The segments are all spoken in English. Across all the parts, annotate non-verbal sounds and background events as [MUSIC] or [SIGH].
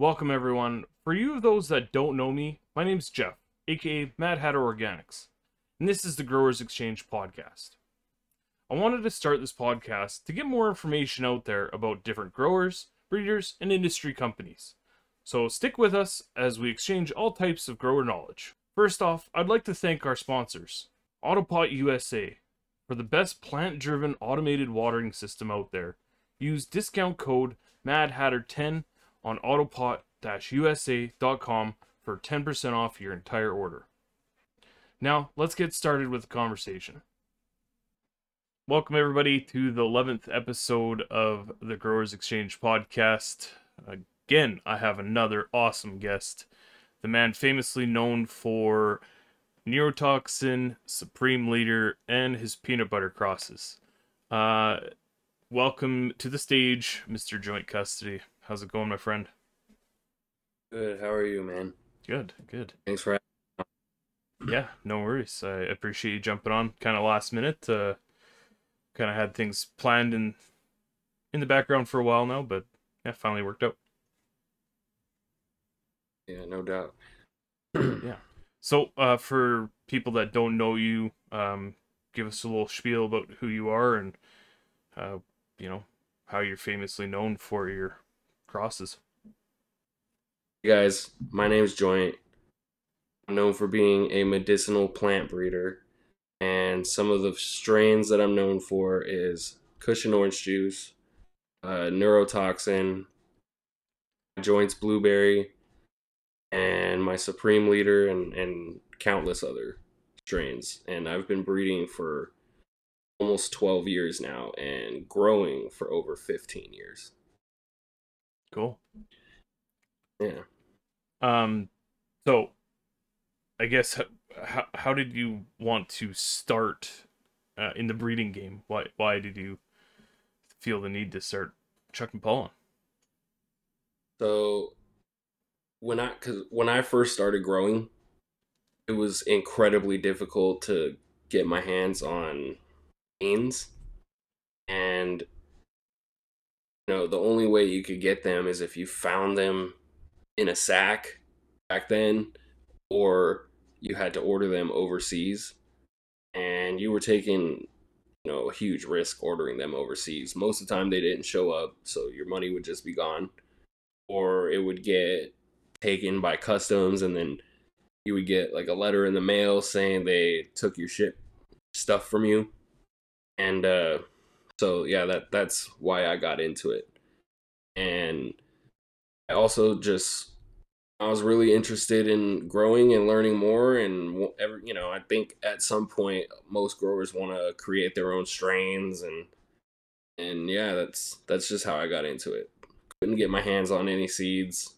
Welcome, everyone. For you of those that don't know me, my name's Jeff, aka Mad Hatter Organics, and this is the Growers Exchange podcast. I wanted to start this podcast to get more information out there about different growers, breeders, and industry companies. So stick with us as we exchange all types of grower knowledge. First off, I'd like to thank our sponsors, Autopot USA, for the best plant driven automated watering system out there. Use discount code MADHATTER10 on autopot-usa.com for 10% off your entire order. Now, let's get started with the conversation. Welcome, everybody, to the 11th episode of the Growers Exchange podcast. Again, I have another awesome guest, the man famously known for neurotoxin, supreme leader, and his peanut butter crosses. Uh, welcome to the stage, Mr. Joint Custody. How's it going, my friend? Good. How are you, man? Good, good. Thanks for. Yeah, no worries. I appreciate you jumping on kind of last minute. Uh, kind of had things planned in in the background for a while now, but yeah, finally worked out. Yeah, no doubt. [CLEARS THROAT] yeah. So, uh, for people that don't know you, um, give us a little spiel about who you are and, uh, you know, how you're famously known for your crosses. Hey guys, my name's Joint. I'm known for being a medicinal plant breeder, and some of the strains that I'm known for is cushion orange juice, uh, neurotoxin, joints blueberry, and my supreme leader, and and countless other strains. And I've been breeding for almost 12 years now, and growing for over 15 years. Cool. Yeah. Um, so I guess how how did you want to start uh, in the breeding game? Why why did you feel the need to start chucking pollen? So when I cuz when I first started growing, it was incredibly difficult to get my hands on beans and know the only way you could get them is if you found them in a sack back then or you had to order them overseas. And you were taking you know a huge risk ordering them overseas. Most of the time they didn't show up so your money would just be gone. Or it would get taken by customs and then you would get like a letter in the mail saying they took your ship stuff from you. And uh so yeah that that's why i got into it. And i also just i was really interested in growing and learning more and every you know i think at some point most growers want to create their own strains and and yeah that's that's just how i got into it. Couldn't get my hands on any seeds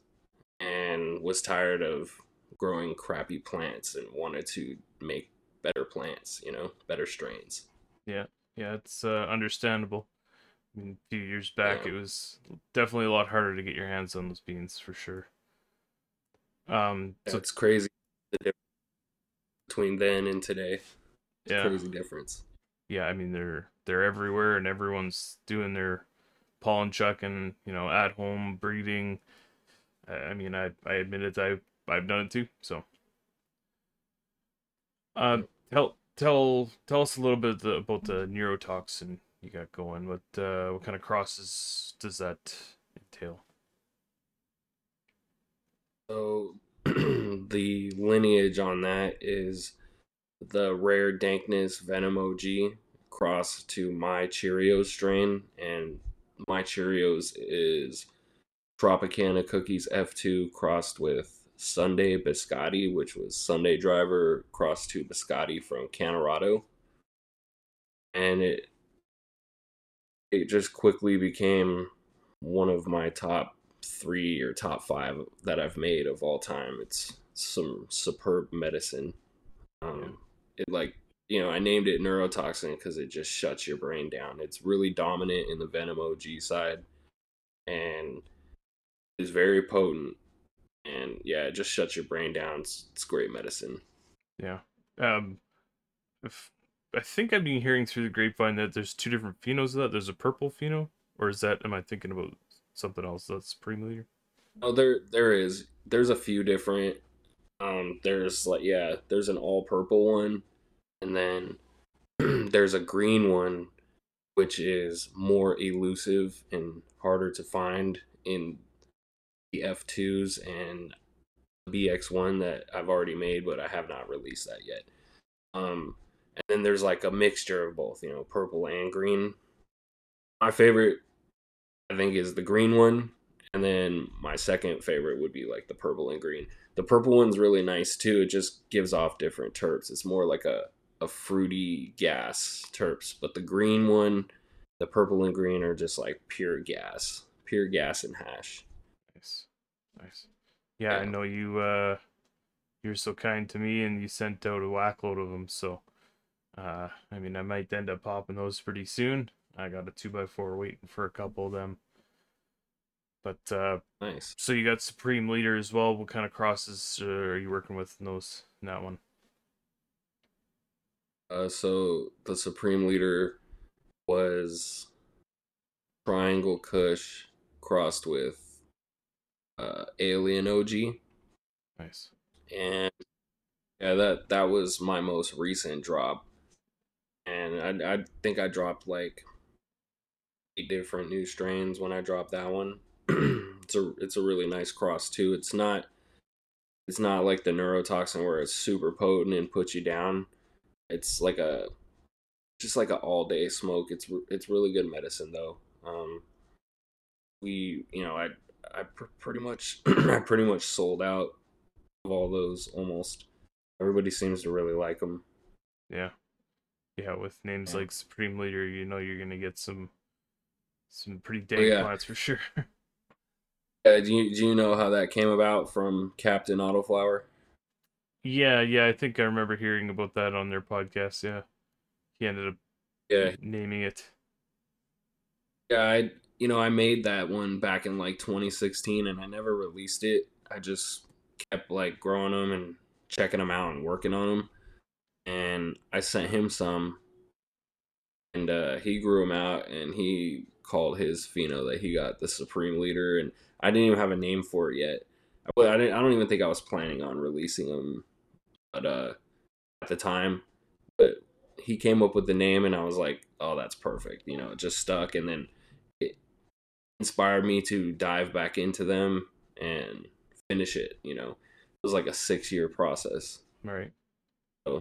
and was tired of growing crappy plants and wanted to make better plants you know better strains. Yeah yeah, it's uh, understandable. I mean, a few years back, it was definitely a lot harder to get your hands on those beans for sure. Um, Yeah, so it's crazy the difference between then and today. It's yeah, crazy difference. yeah. I mean, they're they're everywhere, and everyone's doing their pollen chucking, you know, at home breeding. I mean, I I admit it, I I've done it too. So, uh, tell tell tell us a little bit the, about the neurotoxin you got going. What uh, what kind of crosses does that entail? So [CLEARS THROAT] the lineage on that is the rare dankness Venom OG cross to my Cheerios strain, and my Cheerios is Tropicana Cookies F2 crossed with Sunday Biscotti, which was Sunday Driver crossed to Biscotti from Cannarado. And it it just quickly became one of my top three or top five that I've made of all time. It's some superb medicine. Um, it like you know I named it neurotoxin because it just shuts your brain down. It's really dominant in the Venom OG side, and is very potent. And yeah, it just shuts your brain down. It's, it's great medicine. Yeah. Um, if, I think I've been hearing through the grapevine that there's two different phenos of that. There's a purple pheno, or is that am I thinking about something else? That's Leader. Oh, there there is. There's a few different. Um, there's like yeah, there's an all purple one, and then [CLEARS THROAT] there's a green one, which is more elusive and harder to find in the F2s and BX1 that I've already made, but I have not released that yet. Um, and then there's like a mixture of both, you know, purple and green. My favorite, I think, is the green one, and then my second favorite would be like the purple and green. The purple one's really nice too. It just gives off different terps. It's more like a a fruity gas terps, but the green one, the purple and green are just like pure gas, pure gas and hash. Nice, nice. Yeah, I know you. uh You're so kind to me, and you sent out a whackload of them. So, uh, I mean, I might end up popping those pretty soon. I got a two x four waiting for a couple of them. But uh, Nice. so you got Supreme Leader as well. What kind of crosses uh, are you working with in those in that one? Uh, so the supreme leader was Triangle Kush crossed with uh, Alien OG, Nice. and yeah, that that was my most recent drop, and I I think I dropped like eight different new strains when I dropped that one. [CLEARS THROAT] it's a it's a really nice cross too. It's not it's not like the neurotoxin where it's super potent and puts you down. It's like a just like a all day smoke. It's it's really good medicine though. Um, we you know I I pr- pretty much [CLEARS THROAT] I pretty much sold out of all those almost. Everybody seems to really like them. Yeah. Yeah, with names Yeah. like Supreme Leader, you know you're gonna get some some pretty Oh, dang yeah. plants for sure. [LAUGHS] Uh, do you do you know how that came about from Captain Autoflower? yeah, yeah, I think I remember hearing about that on their podcast. Yeah, he ended up Yeah, naming it. Yeah, I you know I made that one back in like 2016, and I never released it. I just kept like growing them and checking them out and working on them. And I sent him some, and uh, he grew them out, and he called his pheno that he got the supreme leader, and I didn't even have a name for it yet. I, I didn't. I don't even think I was planning on releasing them, but uh, at the time, but he came up with the name, and I was like, oh, that's perfect. You know, it just stuck, and then inspired me to dive back into them and finish it. You know, it was like a six year process. Right. So,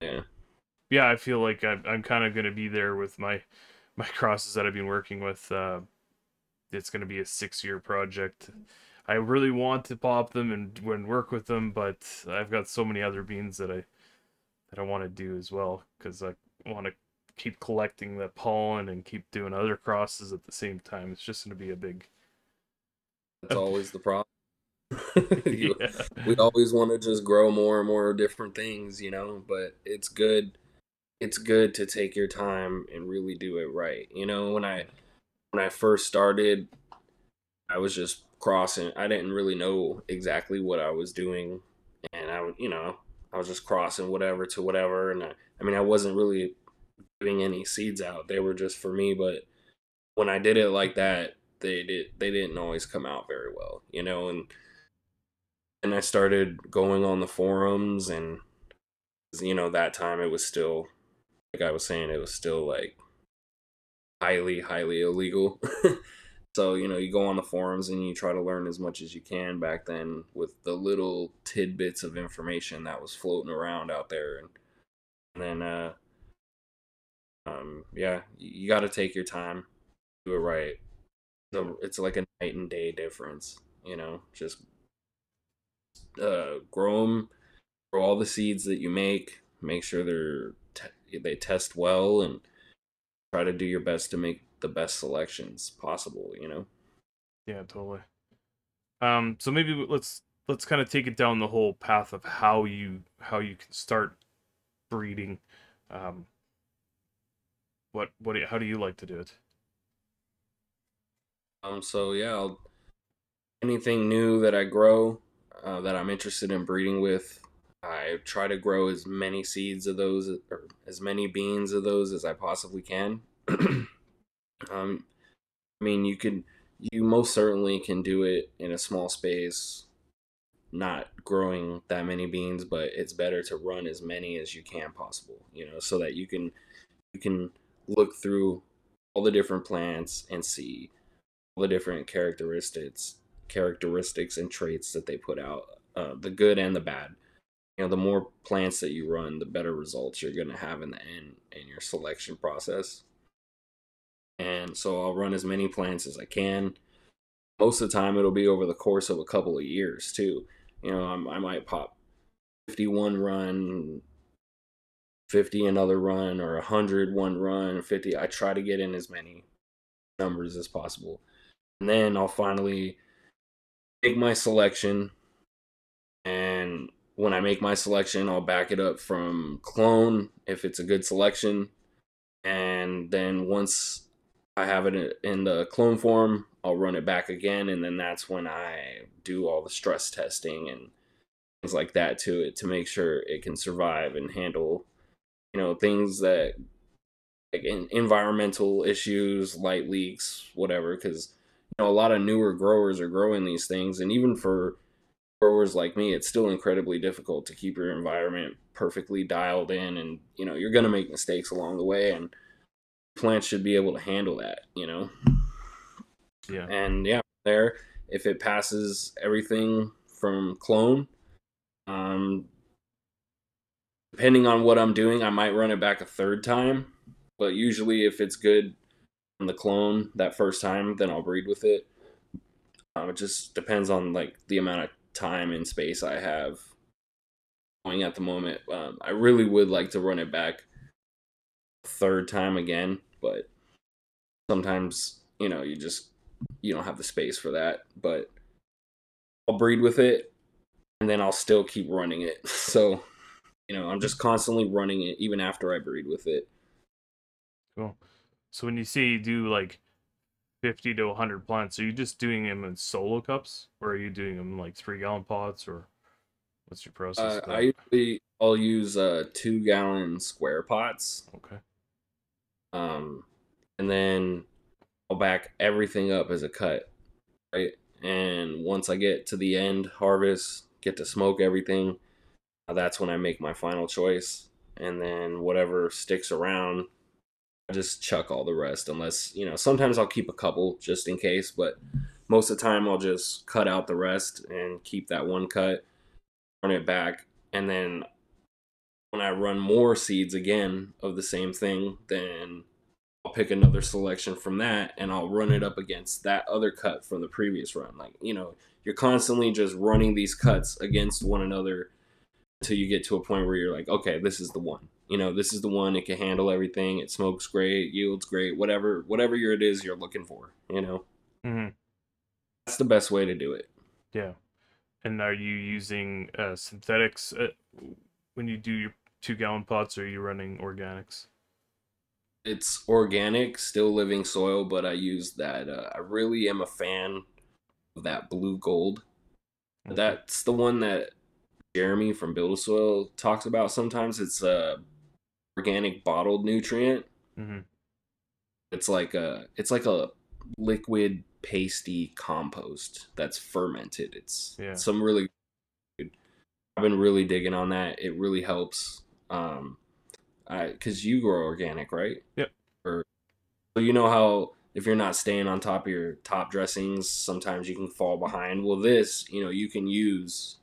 yeah. Yeah, I feel like I'm, I'm kind of gonna be there with my my crosses that I've been working with. Uh, it's gonna be a six year project. I really want to pop them and, and work with them, but I've got so many other beans that I that I want to do as well because I want to keep collecting the pollen and keep doing other crosses at the same time. It's just gonna be a big. That's always the problem. [LAUGHS] [LAUGHS] yeah. We always want to just grow more and more different things, you know, but it's good it's good to take your time and really do it right. You know, when I when I first started, I was just crossing. I didn't really know exactly what I was doing and I you know, I was just crossing whatever to whatever and I, I mean, I wasn't really giving any seeds out. They were just for me, but when I did it like that, they did they didn't always come out very well, you know, and and I started going on the forums and you know that time it was still like I was saying it was still like highly highly illegal. [LAUGHS] so, you know, you go on the forums and you try to learn as much as you can back then with the little tidbits of information that was floating around out there and, and then uh um yeah, you, got to take your time, do it right. So it's like a night and day difference, you know, just uh, grow them, grow all the seeds that you make. Make sure they're te- they test well, and try to do your best to make the best selections possible. You know. Yeah, totally. Um, so maybe let's let's kind of take it down the whole path of how you how you can start breeding. Um, what what do you, how do you like to do it? Um. So yeah, I'll, anything new that I grow, uh, that I'm interested in breeding with, I try to grow as many seeds of those or as many beans of those as I possibly can. [CLEARS THROAT] um, I mean, you could you most certainly can do it in a small space, not growing that many beans, but it's better to run as many as you can possible, you know, so that you can you can look through all the different plants and see all the different characteristics characteristics and traits that they put out, uh, the good and the bad. You know, the more plants that you run, the better results you're going to have in the end in your selection process. And so I'll run as many plants as I can. Most of the time, it'll be over the course of a couple of years, too. You know, I'm, I might pop 51 run, 50 another run, or 100 one run, 50. I try to get in as many numbers as possible. And then I'll finally make my selection. And when I make my selection, I'll back it up from clone if it's a good selection. And then once I have it in the clone form, I'll run it back again. And then that's when I do all the stress testing and things like that to it to make sure it can survive and handle, you know, things that like environmental issues, light leaks, whatever. Because you know, a lot of newer growers are growing these things, and even for growers like me, it's still incredibly difficult to keep your environment perfectly dialed in, and you know, you're gonna make mistakes along the way, and plants should be able to handle that, you know. Yeah. And yeah, there, if it passes everything from clone, um, depending on what I'm doing, I might run it back a third time. But usually, if it's good on the clone that first time, then I'll breed with it. Um, it just depends on like the amount of time and space I have going at the moment. Um, I really would like to run it back third time again, but sometimes you know you just you don't have the space for that. But I'll breed with it, and then I'll still keep running it. [LAUGHS] So you know I'm just constantly running it even after I breed with it. Cool. So when you say you do like 50 to 100 plants, are you just doing them in solo cups or are you doing them like three gallon pots or what's your process? Uh, I usually I'll use uh two gallon square pots. Okay. Um, and then I'll back everything up as a cut, right? And once I get to the end harvest, get to smoke everything, uh, that's when I make my final choice. And then whatever sticks around I just chuck all the rest unless, you know, sometimes I'll keep a couple just in case, but most of the time I'll just cut out the rest and keep that one cut, run it back, and then when I run more seeds again of the same thing, then I'll pick another selection from that and I'll run it up against that other cut from the previous run. Like, you know, you're constantly just running these cuts against one another until you get to a point where you're like, okay, this is the one. You know this is the one it can handle everything it smokes great yields great whatever whatever it is you're looking for you know? Mm-hmm. that's the best way to do it. Yeah. And are you using uh, synthetics uh, when you do your two gallon pots or are you running organics? It's organic still living soil but i use that uh, i really am a fan of that blue gold. Okay. that's the one that jeremy from build a soil talks about sometimes it's a organic bottled nutrient. Mm-hmm. It's like a it's like a liquid pasty compost that's fermented. It's yeah. some really I've been really digging on that. It really helps. Um I cuz you grow organic, right? Yep. Or so you know how if you're not staying on top of your top dressings, sometimes you can fall behind. Well, this, you know, you can use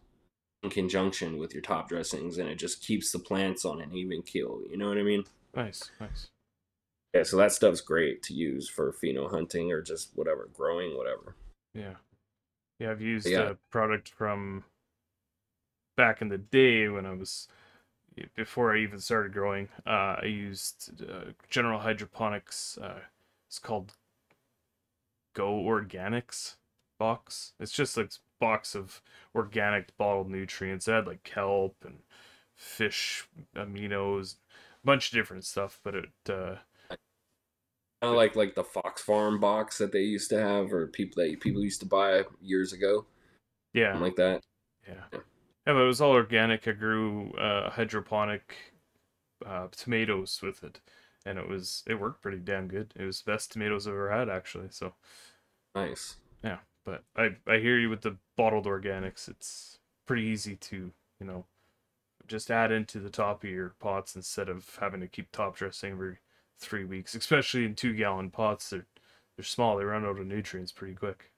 in conjunction with your top dressings and it just keeps the plants on an even keel. You know what I mean? Nice, nice. Yeah, so that stuff's great to use for pheno hunting or just whatever, growing, whatever. Yeah. Yeah, I've used yeah. a product from back in the day when I was before I even started growing. Uh, I used uh, General Hydroponics. Uh, it's called Go Organics box. It's just like box of organic bottled nutrients. It had like kelp and fish aminos, a bunch of different stuff. But it uh, kind of like like the Fox Farm box that they used to have, or people that people used to buy years ago. Yeah, Something like that. Yeah. yeah, yeah, but it was all organic. I grew uh, hydroponic uh, tomatoes with it, and it was it worked pretty damn good. It was the best tomatoes I've ever had actually. So Nice. Yeah, but I I hear you with the bottled organics. It's pretty easy to you know just add into the top of your pots instead of having to keep top dressing every three weeks, especially in two gallon pots. They're they're small. They run out of nutrients pretty quick.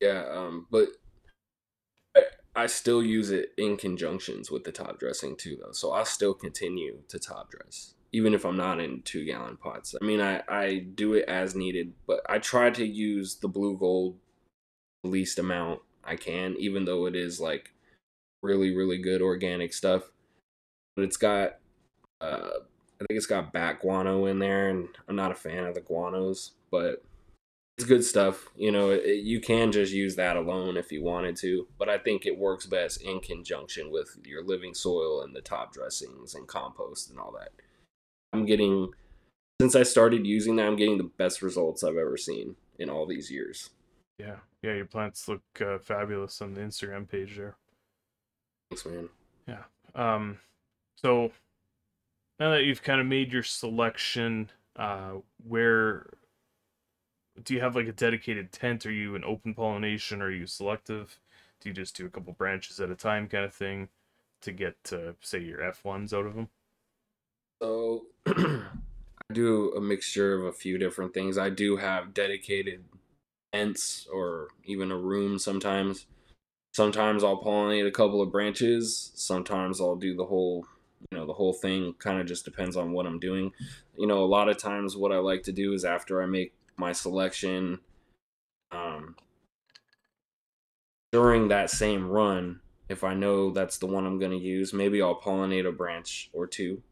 Yeah, um, but I, I still use it in conjunctions with the top dressing too, though. So I'll still continue to top dress, even if I'm not in two gallon pots. I mean, I, I do it as needed, but I try to use the blue gold least amount I can, even though it is like really, really good organic stuff. But it's got, uh, I think it's got bat guano in there, and I'm not a fan of the guanos, but it's good stuff. You know, it, you can just use that alone if you wanted to, but I think it works best in conjunction with your living soil and the top dressings and compost and all that. I'm getting since I started using that, I'm getting the best results I've ever seen in all these years. Yeah, yeah, your plants look uh, fabulous on the Instagram page there. Thanks, man. Yeah. Um, so now that you've kind of made your selection, uh, where do you have like a dedicated tent? Are you an open pollination? Are you selective? Do you just do a couple branches at a time, kind of thing, to get uh, say your F ones out of them? So [CLEARS THROAT] I do a mixture of a few different things. I do have dedicated tents or even a room sometimes. Sometimes I'll pollinate a couple of branches. Sometimes I'll do the whole, you know, the whole thing. Kind of just depends on what I'm doing. You know, a lot of times what I like to do is after I make my selection, um, during that same run, if I know that's the one I'm going to use, maybe I'll pollinate a branch or two,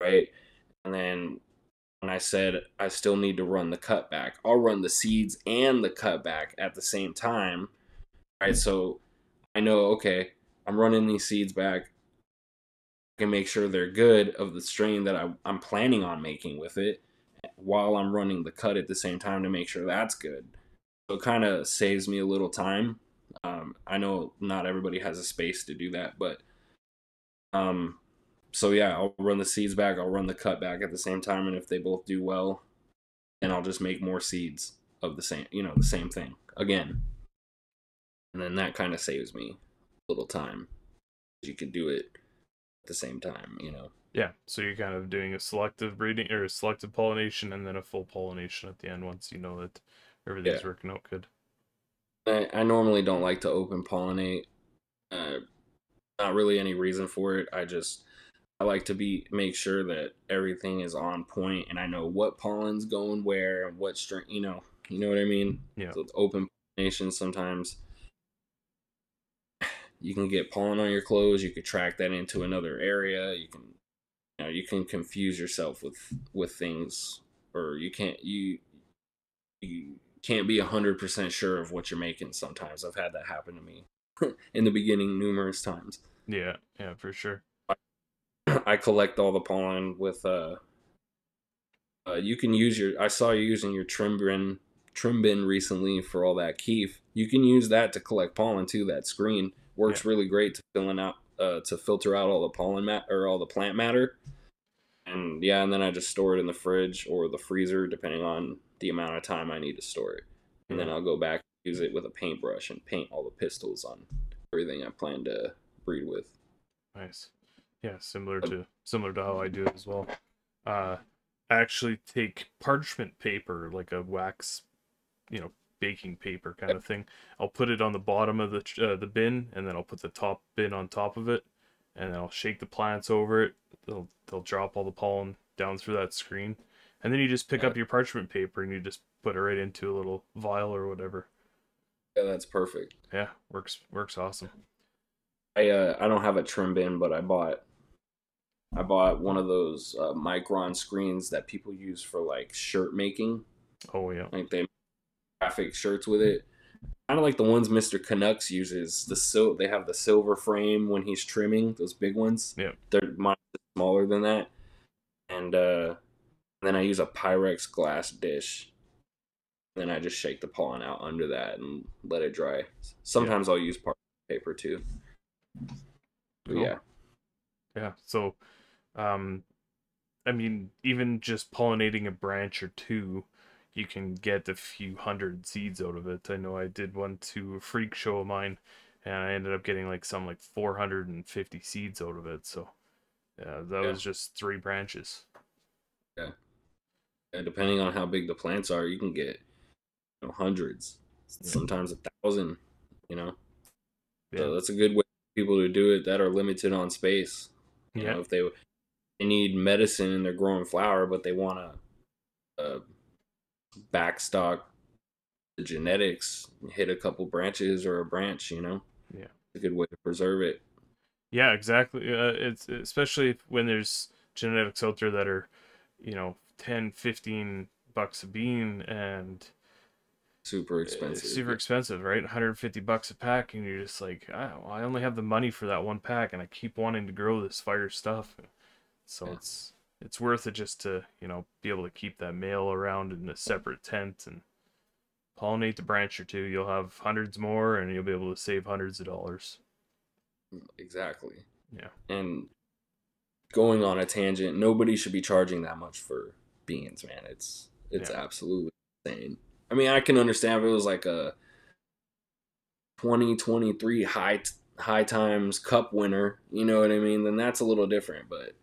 right? And then when I said I still need to run the cutback, I'll run the seeds and the cutback at the same time, right? So I know, okay, I'm running these seeds back. I can make sure they're good of the strain that I, I'm planning on making with it while I'm running the cut at the same time to make sure that's good. So it kind of saves me a little time. Um, I know not everybody has a space to do that, but um, so yeah, I'll run the seeds back, I'll run the cut back at the same time, and if they both do well, then I'll just make more seeds of the same, you know, the same thing again, and then that kind of saves me a little time. You can do it at the same time, you know. Yeah, so you're kind of doing a selective breeding or a selective pollination and then a full pollination at the end once you know that everything's Yeah. working out good. I, I normally don't like to open pollinate. Uh, not really any reason for it. I just I like to be make sure that everything is on point and I know what pollen's going where and what string. You know, you know what I mean. Yeah. So it's open pollination sometimes. You can get pollen on your clothes. You could track that into another area. You can, you know, you can confuse yourself with with things, or you can't you you can't be 100% sure of what you're making sometimes. I've had that happen to me [LAUGHS] in the beginning numerous times. Yeah, yeah, for sure. I collect all the pollen with uh, uh you can use your I saw you using your trim bin trim bin recently for all that kief. You can use that to collect pollen too. That screen works really great to filling out uh to filter out all the pollen mat or all the plant matter. And yeah, and then I just store it in the fridge or the freezer depending on the amount of time I need to store it. And then I'll go back use it with a paintbrush and paint all the pistils on everything I plan to breed with. Nice. Yeah, similar to similar to how I do it as well. Uh, I actually take parchment paper, like a wax, you know, baking paper kind of thing. I'll put it on the bottom of the uh, the bin, and then I'll put the top bin on top of it, and then I'll shake the plants over it. They'll they'll drop all the pollen down through that screen, and then you just pick up your parchment paper and you just put it right into a little vial or whatever. Yeah, that's perfect. Yeah, works works awesome. I uh, I don't have a trim bin, but I bought I bought one of those uh, micron screens that people use for like shirt making. Oh yeah, Like they make graphic shirts with it. Kind of like the ones Mr. Canucks uses. The sil- they have the silver frame when he's trimming those big ones. Yeah. they're is smaller than that. And uh, then I use a Pyrex glass dish. Then I just shake the pollen out under that and let it dry. Sometimes I'll use parchment paper too. Cool. yeah. Yeah. So, um, I mean, even just pollinating a branch or two, you can get a few hundred seeds out of it. I know I did one to a freak show of mine, and I ended up getting like some like 450 seeds out of it. So yeah, that Yeah. was just three branches. Yeah. And depending on how big the plants are, you can get you know, hundreds, Yeah. sometimes a thousand. You know, Yeah, so that's a good way for people to do it that are limited on space. You yeah, know, if they they need medicine and they're growing flower, but they want to uh, backstock the genetics, hit a couple branches or a branch. You know, Yeah. It's a good way to preserve it. yeah, exactly. Uh, it's especially when there's genetics out there that are, you know, 10, 15 bucks a bean and Super uh, expensive. super expensive, right? 150 bucks a pack, and you're just like, well, I only have the money for that one pack, and I keep wanting to grow this fire stuff. So Yeah. it's it's worth it just to you know be able to keep that male around in a separate tent and pollinate the branch or two. You'll have hundreds more, and you'll be able to save hundreds of dollars. Exactly. Yeah. And going on a tangent, nobody should be charging that much for beans, man. It's it's Yeah. absolutely insane. I mean, I can understand if it was like a 2023 high high times cup winner, you know what I mean? Then that's a little different, but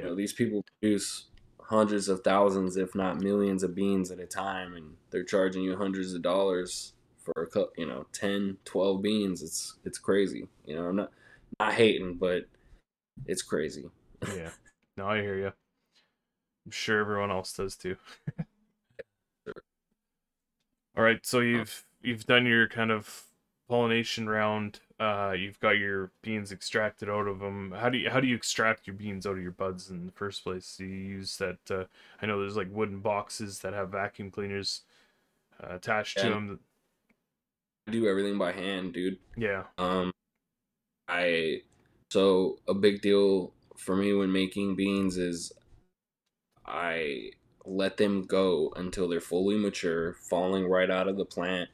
you Yeah, know, these people produce hundreds of thousands if not millions of beans at a time and they're charging you hundreds of dollars for a cup you know 10 12 beans it's it's crazy you know i'm not not hating but it's crazy [LAUGHS] yeah. No, I hear you. I'm sure everyone else does too. [LAUGHS] All right, so uh, you've you've done your kind of pollination round. Uh, you've got your beans extracted out of them. How do you how do you extract your beans out of your buds in the first place? Do you use that? Uh, I know there's like wooden boxes that have vacuum cleaners uh, attached to them. i do everything by hand dude Yeah, um i so a big deal for me when making beans is i let them go until they're fully mature falling right out of the plant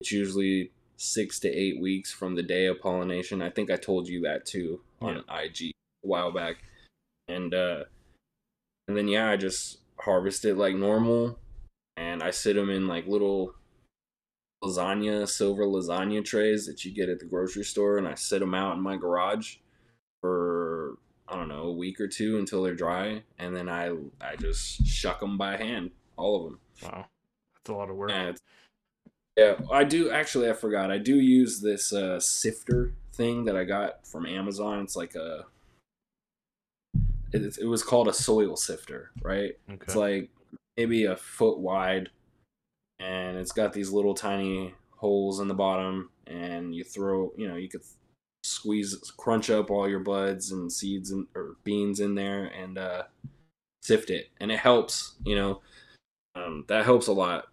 it's usually six to eight weeks from the day of pollination. I think i told you that too on ig a while back. And uh and then yeah i just harvest it like normal and i sit them in like little lasagna silver lasagna trays that you get at the grocery store and i sit them out in my garage for i don't know a week or two until they're dry and then i i just shuck them by hand all of them wow, that's a lot of work. Yeah. I do actually i forgot. I do use this uh sifter thing that i got from amazon. It's like a it, it was called a soil sifter right? Okay, it's like maybe a foot wide, and it's got these little tiny holes in the bottom, and you throw, you know, you could squeeze, crunch up all your buds and seeds and or beans in there, and uh, sift it, and it helps. You know, um, that helps a lot.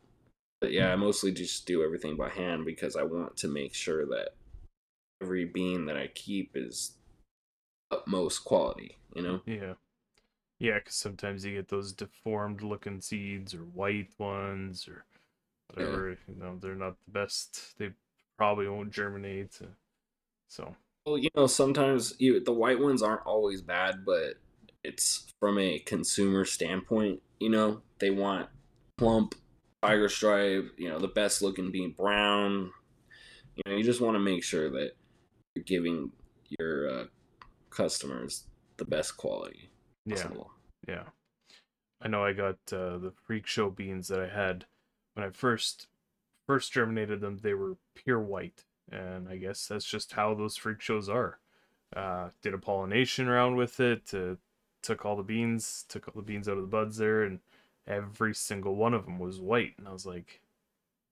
But yeah, I mostly just do everything by hand because I want to make sure that every bean that I keep is utmost quality. You know. yeah, yeah. Because sometimes you get those deformed looking seeds or white ones or whatever. You know, they're not the best. They probably won't germinate. uh, So Well, you know, sometimes you, the white ones aren't always bad, but it's from a consumer standpoint. You know, they want plump, tiger stripe. You know, the best looking being brown. You know, you just want to make sure that you're giving your uh, customers the best quality yeah. possible. Yeah. I know I got uh, the freak show beans that I had when I first first germinated them, they were pure white. And I guess that's just how those freak shows are. Uh, did a pollination round with it, uh, took all the beans, took all the beans out of the buds there, and every single one of them was white. And I was like,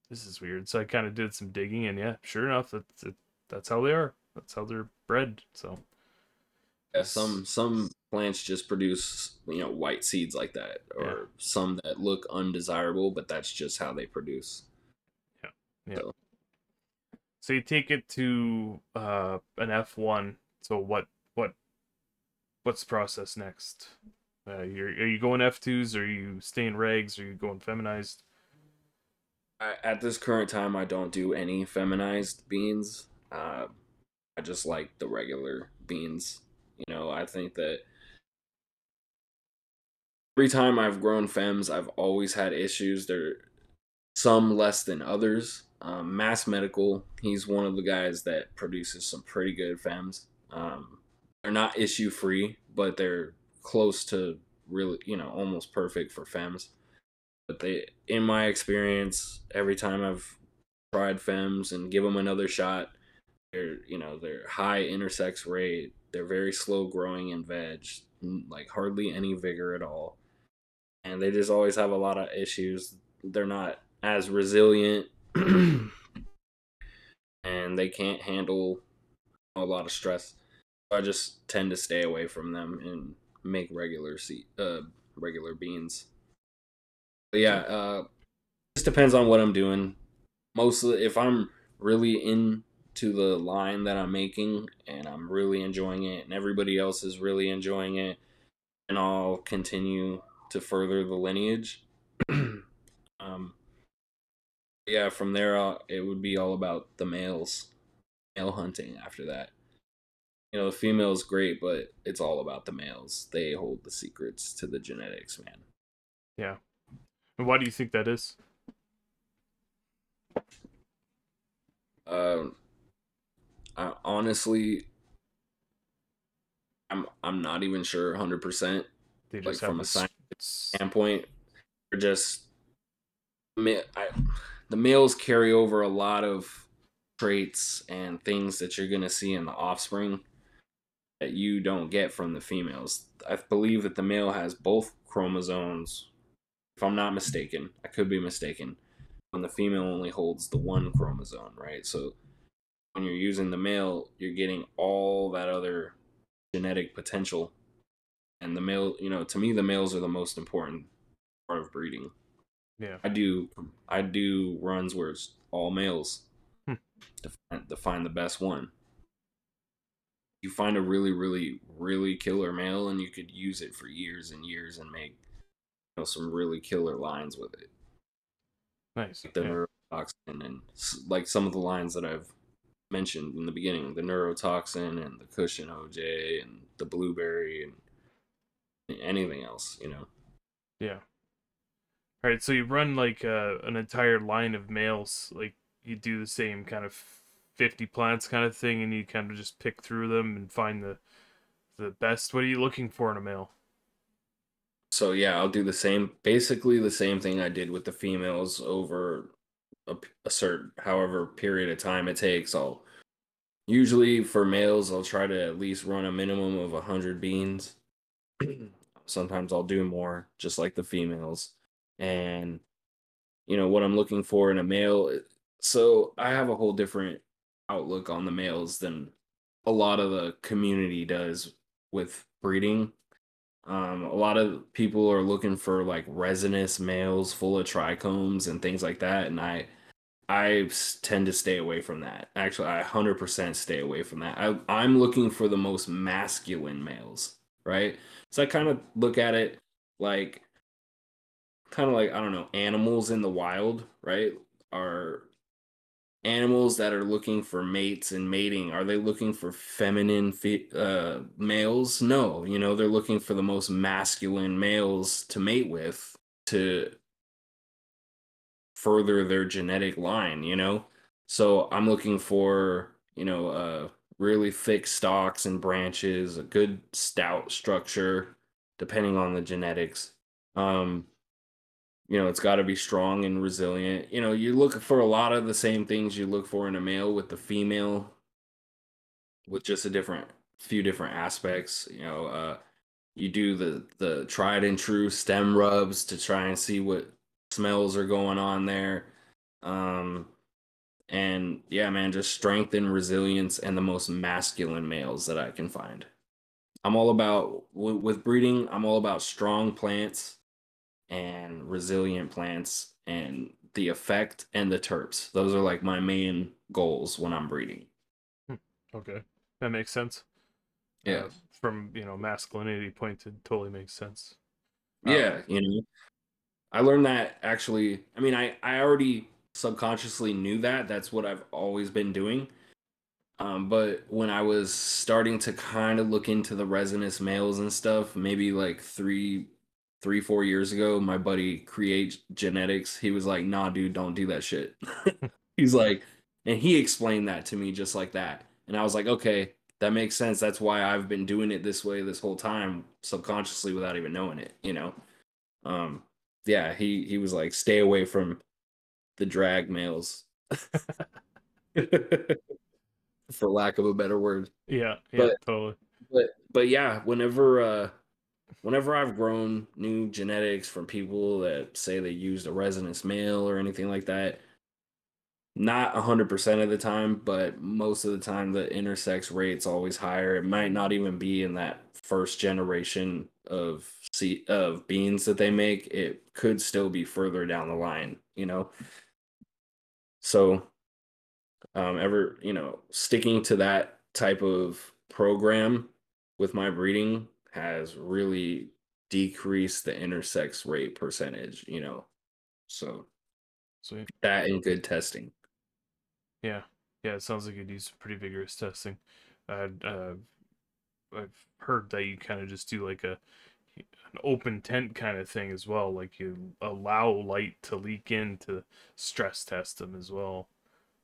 this is weird. So I kind of did some digging, and yeah, sure enough, that's, it, that's how they are. That's how they're bred. So, Yeah, some some plants just produce you know white seeds like that, or Yeah. some that look undesirable, but that's just how they produce. Yeah. Yeah. So you take it to uh, an F one. So what what what's the process next? Uh, you're, are you going F twos? Are you staying regs? Are you going feminized? I, at this current time, I don't do any feminized beans. Uh, I just like the regular beans. You know, I think that every time I've grown fems, I've always had issues. There, some less than others. Um, Mass Medical, he's one of the guys that produces some pretty good fems. Um, they're not issue free, but they're close to really, you know, almost perfect for femmes. But they, in my experience, every time I've tried femmes and give them another shot, they're, you know, they're high intersex rate. They're very slow growing in veg, like hardly any vigor at all. And they just always have a lot of issues. They're not as resilient [CLEARS THROAT] and they can't handle a lot of stress. I just tend to stay away from them and make regular seed, uh, regular beans. But yeah, uh, just depends on what I'm doing. Mostly, if I'm really into the line that I'm making and I'm really enjoying it, and everybody else is really enjoying it, and I'll continue to further the lineage. [CLEARS THROAT] um, yeah, from there, uh, it would be all about the males, male hunting after that. You know, the female's great, but it's all about the males. They hold the secrets to the genetics, man. Yeah. And why do you think that is? Um, I honestly, I'm I'm not even sure 100. percent Like from a science standpoint, they're just, I, the males carry over a lot of traits and things that you're going to see in the offspring that you don't get from the females. I believe that the male has both chromosomes, if I'm not mistaken. I could be mistaken. When the female only holds the one chromosome, right? So when you're using the male, you're getting all that other genetic potential. And the male, you know, to me, the males are the most important part of breeding. Yeah. I do I do runs where it's all males hmm. to, find, to find the best one. You find a really, really, really killer male, and you could use it for years and years and make you know some really killer lines with it. Nice. Like the yeah. neurotoxin and like some of the lines that I've mentioned in the beginning, the neurotoxin and the cushion OJ and the blueberry and anything else, you know. Yeah. All right, so you run like uh, an entire line of males, like you do the same kind of 50 plants kind of thing and you kind of just pick through them and find the the best. What are you looking for in a male? So yeah, I'll do the same basically the same thing I did with the females over a, a certain however period of time it takes. I'll usually for males I'll try to at least run a minimum of 100 beans. [CLEARS THROAT] Sometimes I'll do more just like the females and you know what I'm looking for in a male. So I have a whole different outlook on the males than a lot of the community does with breeding. Um, a lot of people are looking for like resinous males full of trichomes and things like that, and I I tend to stay away from that. Actually, I 100% stay away from that. I, I'm looking for the most masculine males, right? So I kind of look at it like kind of like I don't know animals in the wild, right? Are animals that are looking for mates and mating are they looking for feminine fe- uh, males? No you know they're looking for the most masculine males to mate with to further their genetic line you know? So i'm looking for you know uh really thick stalks and branches a good stout structure depending on the genetics. Um you know it's got to be strong and resilient. You know you look for a lot of the same things you look for in a male with the female with just a different few different aspects you know uh you do the the tried and true stem rubs to try and see what smells are going on there. Um and yeah man just strength and resilience and the most masculine males that i can find. I'm all about with breeding i'm all about strong plants and resilient plants and the effect and the terps. Those are like my main goals when I'm breeding. Hmm, okay, that makes sense. Yeah, uh, from you know masculinity point, it totally makes sense. Yeah, um, you know, I learned that actually. I mean, I I already subconsciously knew that. That's what I've always been doing. Um, but when I was starting to kind of look into the resinous males and stuff, maybe like three three, four years ago, my buddy Create Genetics, he was like, nah, dude, don't do that shit. [LAUGHS] He's like, and he explained that to me just like that. And I was like, okay, that makes sense. That's why I've been doing it this way this whole time, subconsciously without even knowing it, you know? Um, yeah, he he was like, stay away from the drag males. [LAUGHS] For lack of a better word. Yeah, yeah, But- totally. but but yeah whenever uh whenever i've grown new genetics from people that say they used a resonance male or anything like that not 100% of the time but most of the time the intersex rate's always higher. It might not even be in that first generation of se- of beans that they make. It could still be further down the line you know? So um ever you know sticking to that type of program with my breeding has really decreased the intersex rate percentage you know so Sweet. that and good testing Yeah, yeah. It sounds like you do some pretty vigorous testing. Uh, uh, I've heard that you kind of just do like a an open tent kind of thing as well. Like you allow light to leak in to stress test them as well.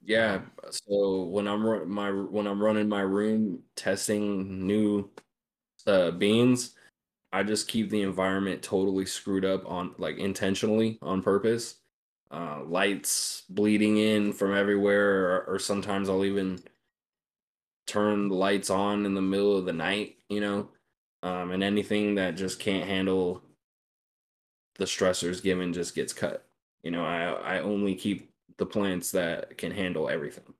yeah so when i'm run- my when i'm running my room testing new uh beans i just keep the environment totally screwed up on like intentionally on purpose. Uh lights bleeding in from everywhere or, or sometimes i'll even turn the lights on in the middle of the night you know? Um and anything that just can't handle the stressors given just gets cut. You know i i only keep the plants that can handle everything.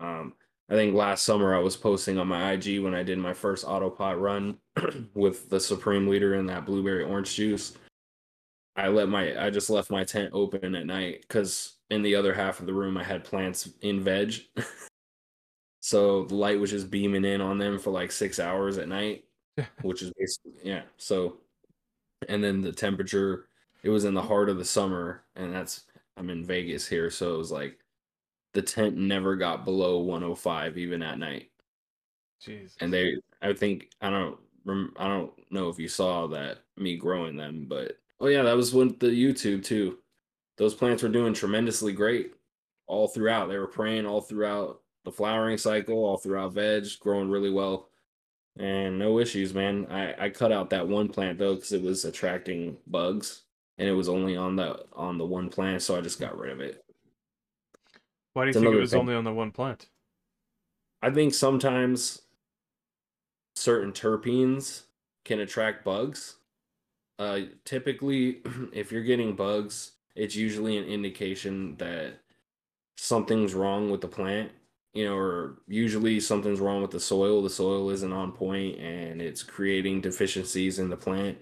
Um i think last summer i was posting on my ig when i did my first autopot run [CLEARS THROAT] with the supreme leader and that blueberry orange juice. I let my i just left my tent open at night because in the other half of the room i had plants in veg. [LAUGHS] So the light was just beaming in on them for like six hours at night [LAUGHS] which is basically yeah so and then the temperature it was in the heart of the summer and that's i'm in vegas here so it was like the tent never got below 105 even at night. Jeez. and they i think i don't rem- i don't know if you saw that me growing them but oh yeah that was with the youtube too. Those plants were doing tremendously great all throughout. They were praying all throughout the flowering cycle all throughout veg growing really well. And no issues man. I i cut out that one plant though because it was attracting bugs and it was only on the on the one plant so i just got rid of it Why do you it's think it was thing. only on the one plant? I think sometimes certain terpenes can attract bugs. Uh, typically, [CLEARS THROAT] if you're getting bugs, it's usually an indication that something's wrong with the plant, you know, or usually something's wrong with the soil. The soil isn't on point and it's creating deficiencies in the plant.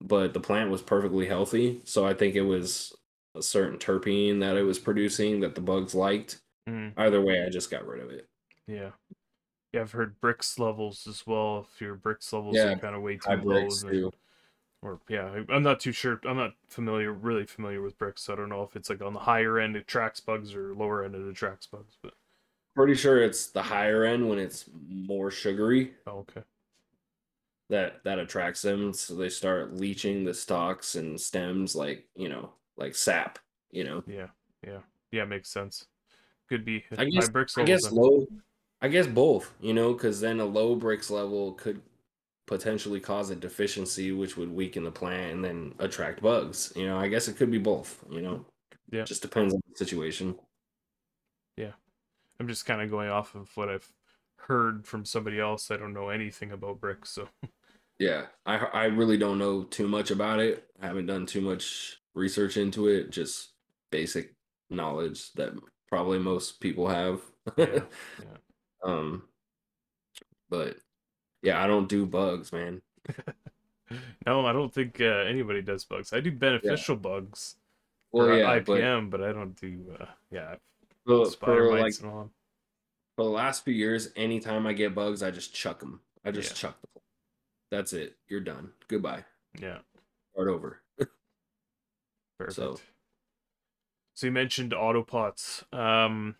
But the plant was perfectly healthy. So I think it was a certain terpene that it was producing that the bugs liked. Mm, Either way, I just got rid of it. yeah. Yeah, I've heard Brix levels as well. If your Brix levels Yeah, are kind of way too low, Brix then- too. or yeah, I'm not too sure. I'm not familiar, really familiar with Brix. So I don't know if it's like on the higher end it attracts bugs or lower end it attracts bugs. But Pretty sure it's the higher end when it's more sugary oh, okay, that that attracts them. So they start leaching the stalks and stems like you know like sap. You know, yeah, yeah, yeah, makes sense. Could be I guess- high Brix I guess then. low. I guess both. You know, because then a low Brix level could potentially cause a deficiency, which would weaken the plant and then attract bugs. You know, I guess it could be both. You know, Yeah. just depends on the situation. Yeah, I'm just kind of going off of what I've heard from somebody else. I don't know anything about Brix, so Yeah, I I really don't know too much about it. I haven't done too much research into it. Just basic knowledge that probably most people have. Yeah, [LAUGHS] yeah. Um, but yeah, I don't do bugs, man. [LAUGHS] no, I don't think uh, anybody does bugs. I do beneficial bugs Well, for yeah, but IPM, but, I don't do uh, yeah for, spider for like and all. for the last few years, anytime I get bugs, I just chuck them. I just Yeah. chuck them. That's it. You're done. Goodbye. Yeah, Start over. Perfect. So- So, you mentioned autopots. Um,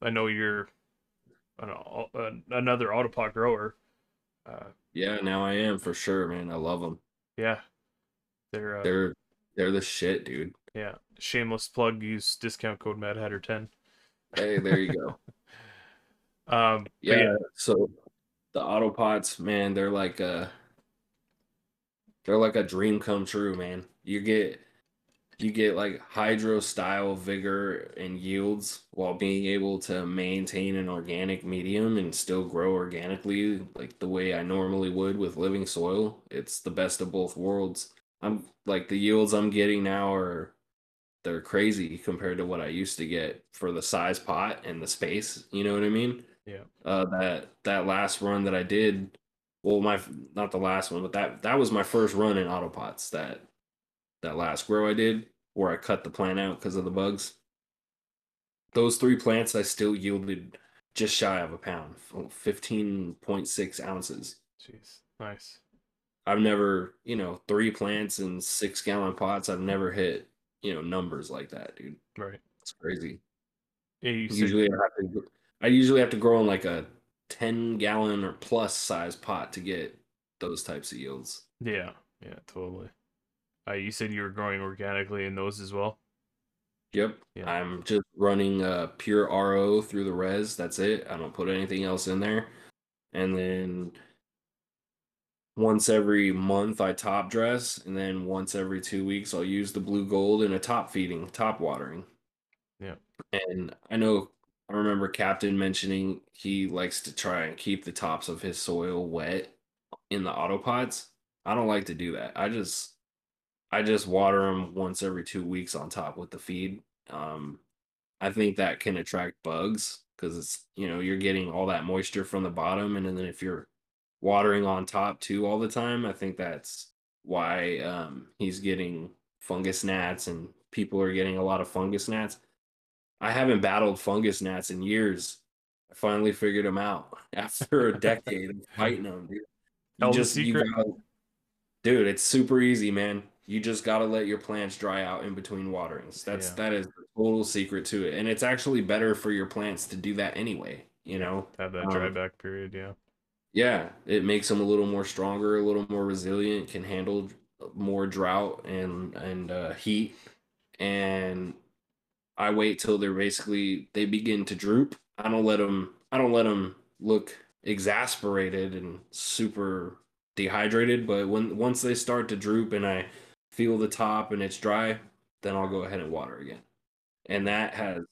I know you're an, uh, another autopot grower. Uh, Yeah, now I am for sure, man. I love them. yeah. They're uh, They're they're the shit, dude. yeah. Shameless plug. Use discount code Mad Hatter ten. Hey, there you go. [LAUGHS] Um, but yeah, So the autopots, man, they're like a they're like a dream come true, man. You get you get like hydro style vigor and yields while being able to maintain an organic medium and still grow organically like the way I normally would with living soil. It's the best of both worlds. I'm like the yields I'm getting now are they're crazy compared to what I used to get for the size pot and the space, you know what I mean? yeah. uh, that that last run that I did. Well, my not the last one, but that that was my first run in autopots. That that last grow I did, where I cut the plant out because of the bugs. Those three plants I still yielded just shy of a pound, oh, fifteen point six ounces. Jeez. Nice. I've never, you know, three plants in six gallon pots. I've never hit, you know, numbers like that, dude. Right. It's crazy. Yeah, said- Usually, I have to, I usually have to grow in like a ten gallon or plus size pot to get those types of yields. Yeah, yeah, totally. Uh, you said you were growing organically in those as well. Yep. Yeah. I'm just running uh pure RO through the res. That's it. I don't put anything else in there. And then once every month I top dress, and then once every two weeks I'll use the blue gold in a top feeding, top watering. Yeah. And I know I remember Captain mentioning he likes to try and keep the tops of his soil wet in the autopots. I don't like to do that. I just I just water them once every two weeks on top with the feed. Um, I think that can attract bugs because it's you know you're getting all that moisture from the bottom, and then if you're watering on top too all the time, I think that's why um, he's getting fungus gnats and people are getting a lot of fungus gnats. I haven't battled fungus gnats in years. I finally figured them out [LAUGHS] after a decade of [LAUGHS] fighting them. Dude. You the just you secret. gotta, dude. It's super easy, man. You just gotta let your plants dry out in between waterings. That's Yeah. that is the total secret to it, and it's actually better for your plants to do that anyway. You know, Have that dry Um, back period, yeah. yeah, it makes them a little more stronger, a little more resilient, can handle more drought and and uh, heat. And I wait till they're basically they begin to droop. I don't let them. I don't let them look exasperated and super dehydrated. But when once they start to droop and I feel the top and it's dry, then I'll go ahead and water again. And that has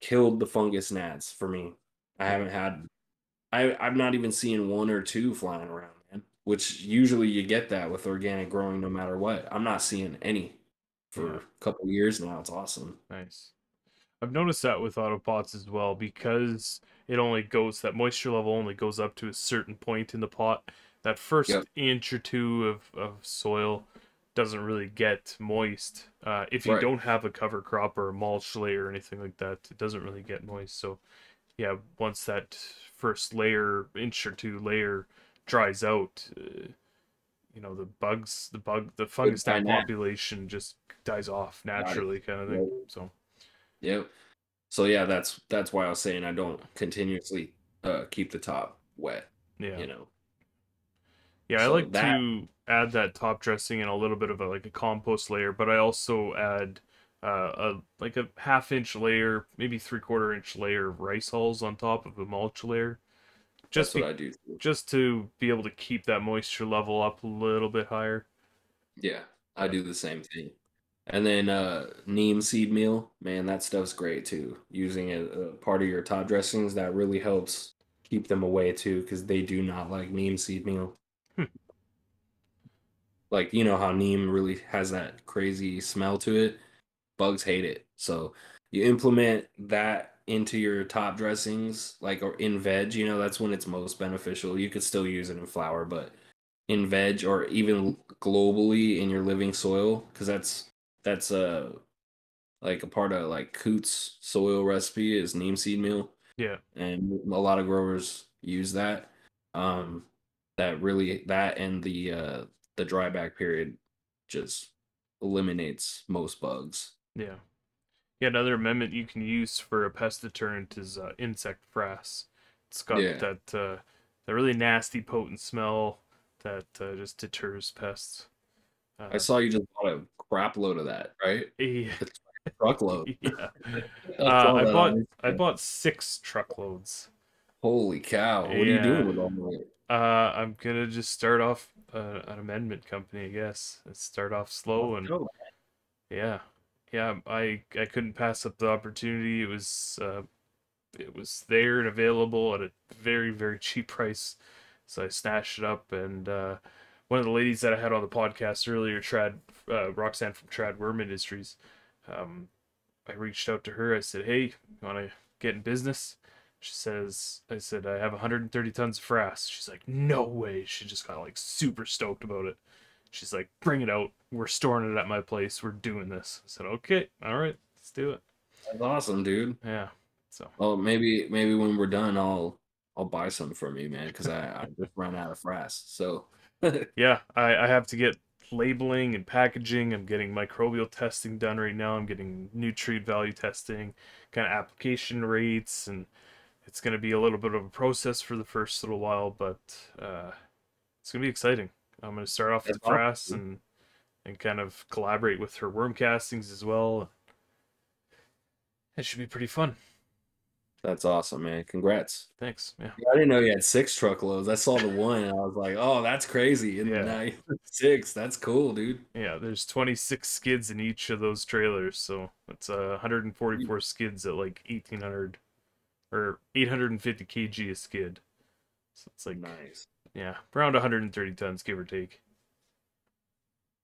killed the fungus gnats for me. I haven't had I I'm not even seeing one or two flying around, man. Which usually you get that with organic growing, no matter what. I'm not seeing any for Yeah. a couple years now. It's awesome. Nice. I've noticed that with autopots as well because it only goes that moisture level only goes up to a certain point in the pot. That first Yep. inch or two of, of soil doesn't really get moist. Uh, if you Right. don't have a cover crop or a mulch layer or anything like that, it doesn't really get moist. So, yeah, once that first layer, inch or two layer, dries out, uh, you know the bugs, the bug, the fungus dynamic. population just dies off naturally, kind of thing. So. Yep. So yeah, that's that's why I was saying I don't continuously uh keep the top wet, Yeah. you know. Yeah, I like that- to add that top dressing and a little bit of a like a compost layer, but I also add uh, a like a half inch layer, maybe three quarter inch layer of rice hulls on top of a mulch layer, just That's be, what I do. too. just to be able to keep that moisture level up a little bit higher. Yeah, I do the same thing. And then uh neem seed meal, man, that stuff's great too. Using it a part of your top dressings that really helps keep them away too because they do not like neem seed meal. Like you know how neem really has that crazy smell to it. Bugs hate it. So you implement that into your top dressings, like or in veg, you know, that's when it's most beneficial. You could still use it in flower, but in veg or even globally in your living soil, because that's that's a like a part of like Coots soil recipe is neem seed meal Yeah, and a lot of growers use that. Um, that really that and the uh the dry back period just eliminates most bugs. yeah, yeah. Another amendment you can use for a pest deterrent is uh, insect frass. It's got Yeah. that uh, that really nasty potent smell that uh, just deters pests. Uh, I saw you just bought a crap load of that, right? [LAUGHS] yeah, Truckload. [LAUGHS] yeah. [LAUGHS] I Uh, I bought I bought six truckloads. Holy cow! What are you doing with all that? Uh, I'm gonna just start off uh, an amendment company, I guess. Let's start off slow and Oh, yeah, yeah. I I couldn't pass up the opportunity. It was uh, it was there and available at a very very cheap price, so I snatched it up. And uh, one of the ladies that I had on the podcast earlier, Trad uh, Roxanne from Trad Worm Industries, um, I reached out to her. I said, "Hey, you want to get in business?" She says, "I said I have 130 tons of frass." She's like, "No way!" She just got like super stoked about it. She's like, "Bring it out. We're storing it at my place. We're doing this." I said, "Okay, all right, let's do it." That's awesome, dude. Yeah. So Well, maybe maybe when we're done, I'll I'll buy some from you, man, because I, I [LAUGHS] just ran out of frass. So [LAUGHS] yeah, I, I have to get labeling and packaging. I'm getting microbial testing done right now. I'm getting nutrient value testing, kind of application rates, and it's going to be a little bit of a process for the first little while, but uh, it's going to be exciting. I'm going to start off with That's awesome, and and kind of collaborate with her worm castings as well. It should be pretty fun. that's awesome, man. Congrats. Thanks. Yeah. I didn't know you had six truckloads. I saw the one and I was like, oh, that's crazy. And Yeah. now you [LAUGHS] six. That's cool, dude. Yeah, there's 26 skids in each of those trailers, so it's uh, 144 skids at like 1800 or 850 kg a skid. So it's like Nice. yeah, around 130 tons give or take.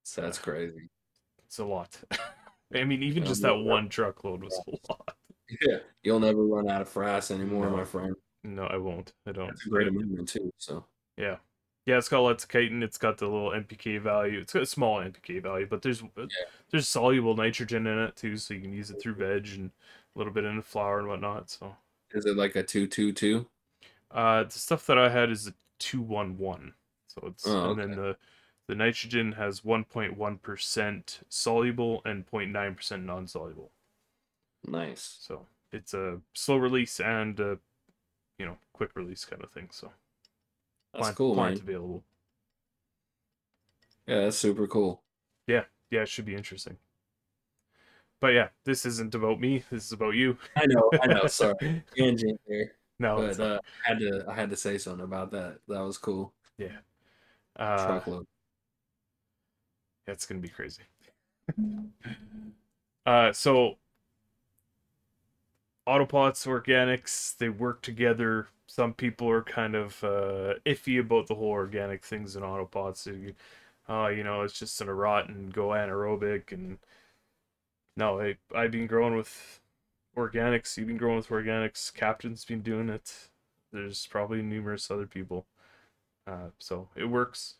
So That's crazy. it's a lot. [LAUGHS] I mean, even just that one truckload was a lot. Yeah. You'll never run out of frass anymore, No. my friend. No, I won't. I don't. That's a great amendment too. So Yeah. Yeah, it's got lots of chitin. It's got the little NPK value. It's got a small NPK value, but there's there's soluble nitrogen in it too, so you can use it through veg and a little bit in the flower and whatnot. So is it like a two two two? uh, the stuff that I had is a two one one. So it's Oh, and then the the nitrogen has one point one percent soluble and 0.9 percent non soluble. Nice. So it's a slow release and a, you know quick release kind of thing. So That's plant, cool, plant man. available. Yeah, that's super cool. Yeah, yeah, it should be interesting. But yeah, this isn't about me. This is about you. I know, I know. [LAUGHS] Sorry, tangent there, No, but uh, I had to, I had to say something about that. That was cool. yeah. Uh, Truckload. it's gonna be crazy. [LAUGHS] uh, so autopots, organics, they work together. Some people are kind of uh, iffy about the whole organic things in autopots. You, uh, you know, it's just gonna rot and go anaerobic. And no, I I've been growing with organics. You've been growing with organics. Captain's been doing it. There's probably numerous other people. Uh, so it works.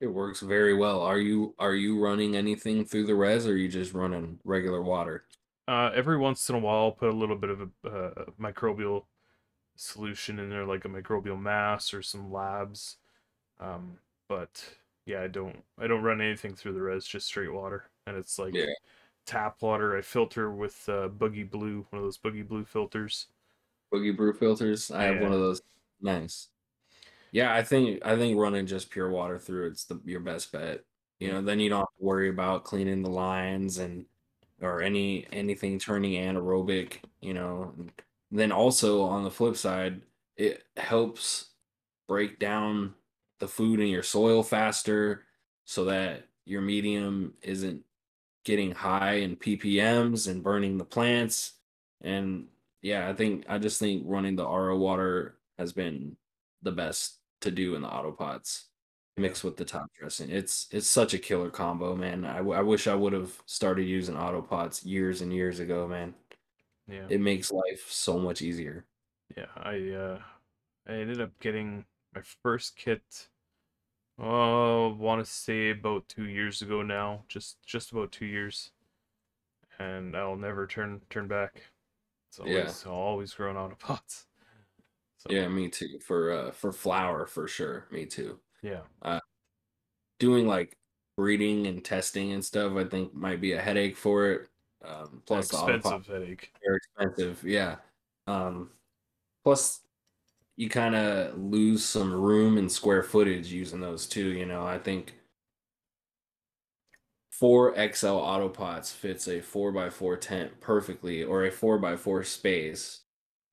It works very well. Are you, are you running anything through the res, or are you just running regular water? Uh, every once in a while, I'll put a little bit of a uh, microbial solution in there, like a microbial mass or some labs. Um, but yeah, I don't I don't run anything through the res, just straight water, and it's like Yeah. Tap water. I filter with uh, Boogie Blue, one of those Boogie Blue filters. Boogie Brew filters. I have one of those. Nice. Yeah, I think I think running just pure water through it's the your best bet. You know, then you don't have to worry about cleaning the lines and or any anything turning anaerobic. You know, and then also on the flip side, it helps break down the food in your soil faster, so that your medium isn't getting high in ppms and burning the plants. And yeah i think i just think running the ro water has been the best to do in the autopots mixed with the top dressing. It's it's such a killer combo man. I, w- I wish i would have started using autopots years and years ago man. Yeah, it makes life so much easier. Yeah. I uh, I ended up getting my first kit. Oh, want to say about two years ago now, just just about two years, and I'll never turn turn back. It's Yeah. always I'll always growing out of [LAUGHS] pots. So, yeah me too for uh for flower for sure me too yeah, doing like breeding and testing and stuff i think might be a headache for it um plus the expensive headache. very expensive yeah um plus you kind of lose some room and square footage using those too you know i think four XL auto pots fits a four by four tent perfectly or a four by four space.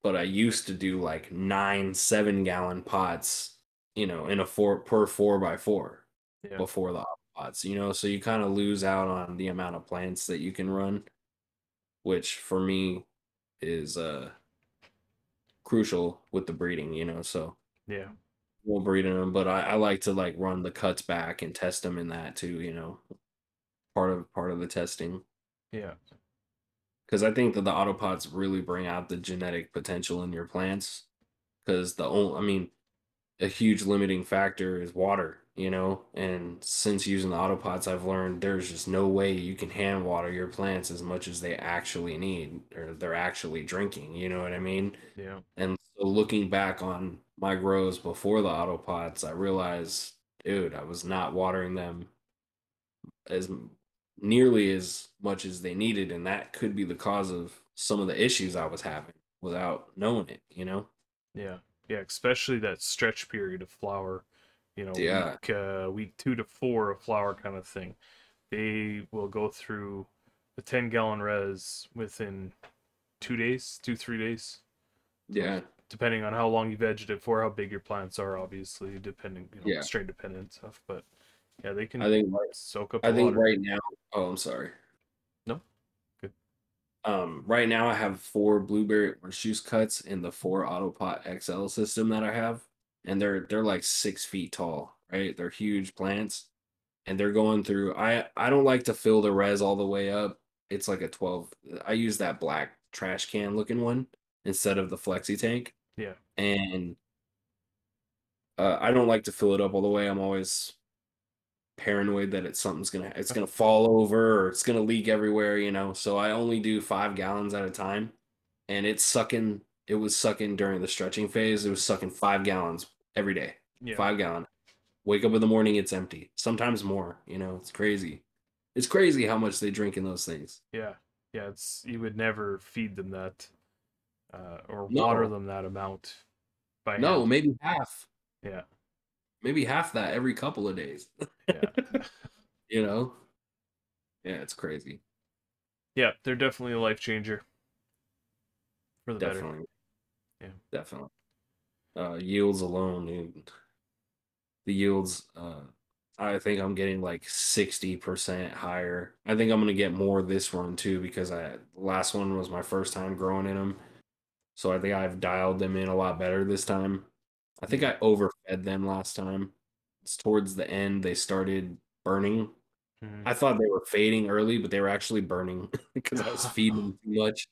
But I used to do like nine seven gallon pots, you know, in a four per four by four Yeah. before the auto pots, you know, so you kind of lose out on the amount of plants that you can run, which for me is uh crucial with the breeding, you know, so Yeah. we'll breed in them, but I, I like to like run the cuts back and test them in that too, you know, part of part of the testing Yeah. because I think that the autopots really bring out the genetic potential in your plants. Because the only, I mean, a huge limiting factor is water, you know. And since using the autopots, I've learned there's just no way you can hand water your plants as much as they actually need or they're actually drinking. You know what I mean? Yeah. And so looking back on my grows before the autopots, I realized, dude, I was not watering them as nearly as much as they needed, and that could be the cause of some of the issues I was having without knowing it, you know? Yeah. Yeah. Especially that stretch period of flower, you know, Yeah. week, uh, week two to four of flower kind of thing. They will go through the 10 gallon res within two days, two, three days, Yeah. depending on how long you've edged it for, how big your plants are, obviously, depending, you know, Yeah. strain dependent stuff. But yeah, they can I think soak up I think water. right now oh I'm sorry. Um right now I have four blueberry orange juice cuts in the four autopot XL system that I have. And they're they're like six feet tall, right? They're huge plants. And they're going through I I don't like to fill the res all the way up. It's like a 12 I use that black trash can looking one instead of the flexi tank. Yeah. And uh, I don't like to fill it up all the way. I'm always paranoid that it's something's gonna it's gonna [LAUGHS] fall over or it's gonna leak everywhere, you know. So I only do five gallons at a time, and it's sucking. It was sucking during the stretching phase. It was sucking five gallons every day. Yeah. Five gallon. Wake up in the morning, it's empty. Sometimes more. You know, it's crazy. It's crazy how much they drink in those things. Yeah, yeah. It's you would never feed them that, uh, or No. water them that amount. By No, hand. maybe half. Yeah, Maybe half that every couple of days. [LAUGHS] yeah, you know. Yeah, it's crazy. yeah. They're definitely a life changer. For the better. Definitely. Yeah. Definitely. Uh yields alone, dude. The yields uh I think I'm getting like 60% higher. I think I'm going to get more this run too because I last one was my first time growing in them. So I think I've dialed them in a lot better this time. I think I overfed them last time. It's towards the end they started burning. Mhm. I thought they were fading early, but they were actually burning [LAUGHS] because I was [LAUGHS] feeding too much.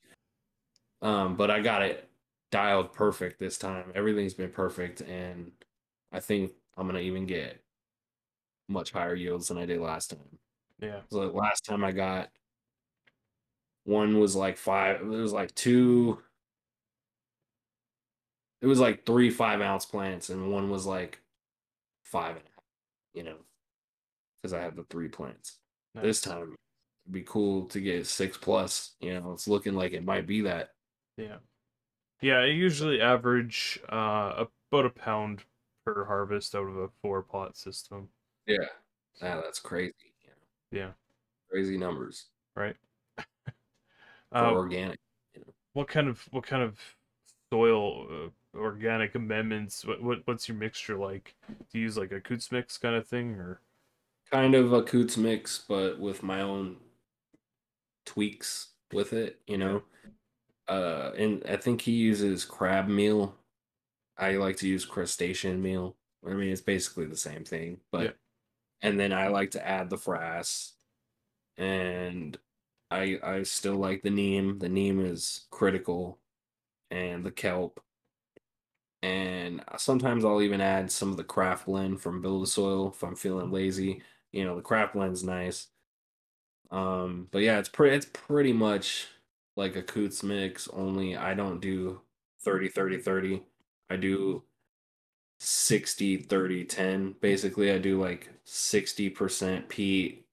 Um, but I got it dialed perfect this time. Everything's been perfect, and I think I'm gonna even get much higher yields than I did last time. Yeah, So last time I got one was like five. It was like two. It was like three five ounce plants, and one was like five and a half. You know, because I had the three plants. This time, it'd be cool to get six plus. You know, it's looking like it might be that. Yeah, yeah. I usually average uh about a pound per harvest out of a four pot system. Yeah, ah, that's crazy. You know, Yeah, crazy numbers right. [LAUGHS] for Uh, organic. what kind of what kind of soil uh, organic amendments? What what what's your mixture like? Do you use like a Coots mix kind of thing, or Kind of a Coots mix, but with my own tweaks with it. You know, uh, and I think he uses crab meal. I like to use crustacean meal. I mean, it's basically the same thing, but Yeah. and then I like to add the frass, and I I still like the neem. The neem is critical, and the kelp, and sometimes I'll even add some of the craft blend from Build a Soil if I'm feeling lazy. You know, the craft blend's nice. Um, but yeah, it's pretty it's pretty much like a Coots mix, only I don't do 30 30 30. I do 60 30 10. Basically, I do like 60% peat,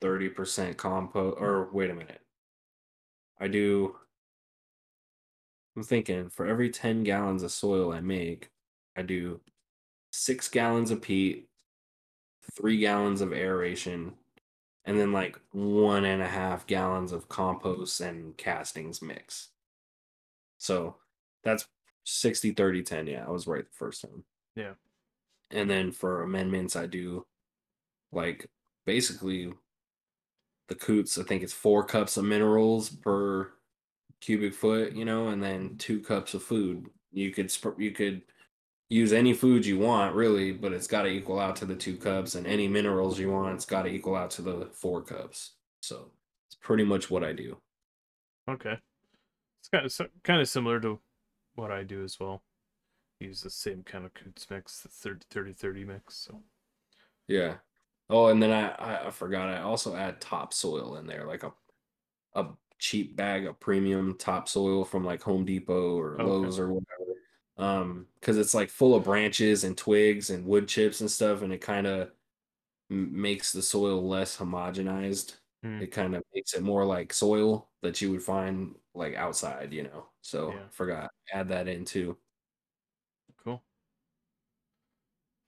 30% compost or wait a minute. I do I'm thinking for every 10 gallons of soil I make, I do 6 gallons of peat, 3 gallons of aeration, and then like one and a half gallons of compost and castings mix. So that's 60 30 10. Yeah, I was right the first time. Yeah. And then for amendments, I do like basically the coots, I think it's four cups of minerals per cubic foot, you know, and then two cups of food. You could sp- you could use any food you want, really, but it's got to equal out to the two cups, and any minerals you want, it's got to equal out to the four cups. So it's pretty much what I do. Okay. It's kind of kind of similar to what I do as well. Use the same kind of coots mix, the 30 30 30 mix. So Yeah. Oh, and then I, I I forgot I also add topsoil in there, like a a cheap bag of premium topsoil from like Home Depot or Okay. Lowe's or whatever. Um, because it's like full of branches and twigs and wood chips and stuff, and it kind of makes the soil less homogenized. Hmm. It kind of makes it more like soil that you would find like outside, you know. So Yeah. forgot add that in too. cool.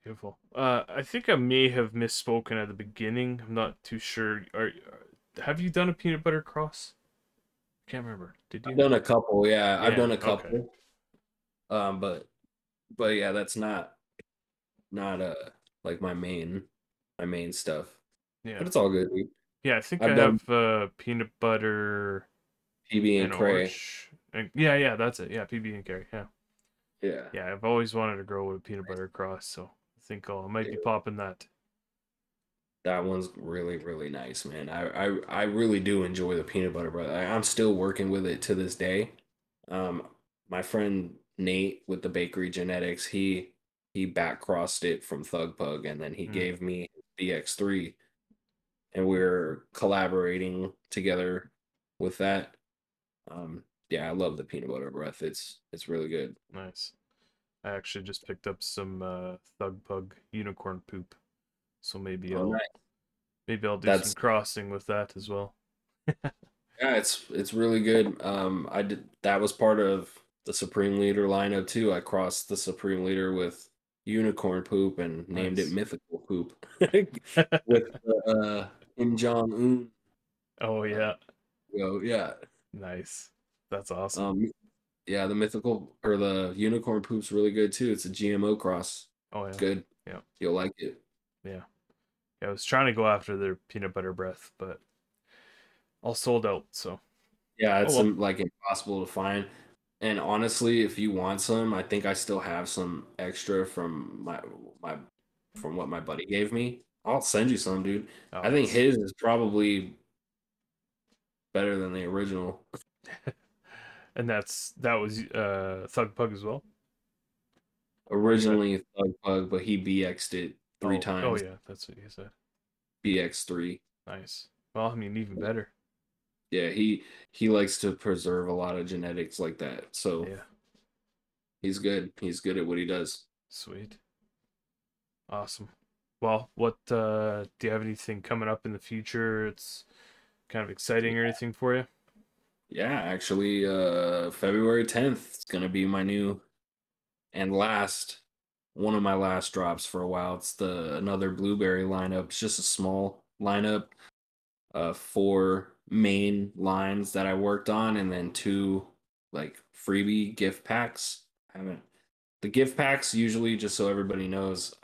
Beautiful. Uh, I think I may have misspoken at the beginning. I'm not too sure. Are, are have you done a peanut butter cross? Can't remember. Did you? I've done a couple, yeah. I've done a couple. okay. Um, but but yeah, that's not not uh like my main my main stuff. yeah. But it's all good, dude. Yeah, I think I've I done- have uh, peanut butter PB and and Cray. And, yeah, yeah, that's it. Yeah, PB and Carry. Yeah, Yeah. yeah. I've always wanted to grow with a peanut butter cross, so I think I'll, I might be popping that. That one's really, really nice, man. I, I, I really do enjoy the peanut butter breath. I, I'm still working with it to this day. Um, my friend Nate with the Bakery Genetics, he he back crossed it from Thug Pug, and then he Mm. gave me BX3, and we're collaborating together with that. Um, yeah, I love the peanut butter breath. It's it's really good. Nice. I actually just picked up some uh, Thug Pug unicorn poop, so maybe Oh, I'll nice. maybe I'll do That's- some crossing with that as well. [LAUGHS] Yeah, it's it's really good. Um, I did that was part of the Supreme Leader lineup too. I crossed the Supreme Leader with Unicorn Poop and named Nice. it Mythical Poop [LAUGHS] with uh, Kim Jong Un. oh yeah, So yeah, nice. That's awesome. um, yeah, the mythical or the Unicorn Poop's really good too. It's a GMO cross. oh yeah. It's good. Yeah. you'll like it. Yeah, I was trying to go after their peanut butter breath, but all sold out. So Yeah, it's well. um, like impossible to find. And honestly, if you want some, I think I still have some extra from my my from what my buddy gave me. I'll send you some, dude. oh, I think his is probably better than the original. [LAUGHS] and that's that was uh Thug Pug as well. Originally Thug Pug, but he BX'd it three oh, times. Oh yeah, that's what you said. BX3. Nice. Well, I mean, even better. Yeah, he he likes to preserve a lot of genetics like that. So Yeah, he's good. He's good at what he does. sweet. Awesome. Well, what uh do you have anything coming up in the future? It's kind of exciting or anything for you? Yeah, actually, uh, February 10th is gonna be my new and last one of my last drops for a while. It's the another blueberry lineup. It's just a small lineup, uh, four main lines that I worked on, and then two like freebie gift packs. I haven't the gift packs usually just so everybody knows.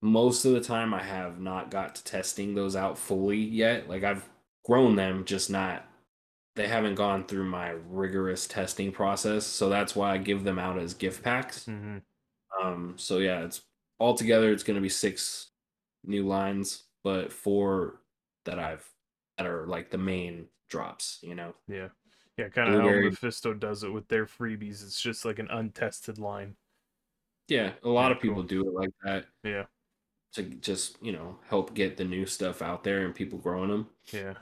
Most of the time, I have not got to testing those out fully yet. Like I've grown them, just not they haven't gone through my rigorous testing process so that's why i give them out as gift packs Mm-hmm. Um so yeah it's altogether it's going to be six new lines but four that i've that are like the main drops you know Yeah. Yeah, kind of how Mephisto does it with their freebies. It's just like an untested line. yeah a lot Yeah, of people cool. do it like that Yeah. to just you know help get the new stuff out there and people growing them Yeah.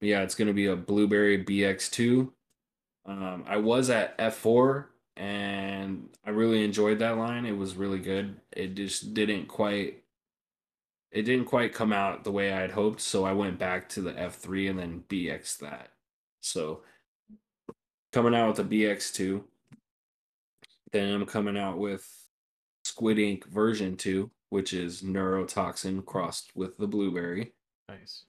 yeah, it's gonna be a Blueberry BX2. Um, I was at F4 and I really enjoyed that line. It was really good. It just didn't quite it didn't quite come out the way I had hoped, so I went back to the F3 and then BX that. So coming out with the BX2. Then I'm coming out with Squid Ink version 2. which is neurotoxin crossed with the blueberry. Nice.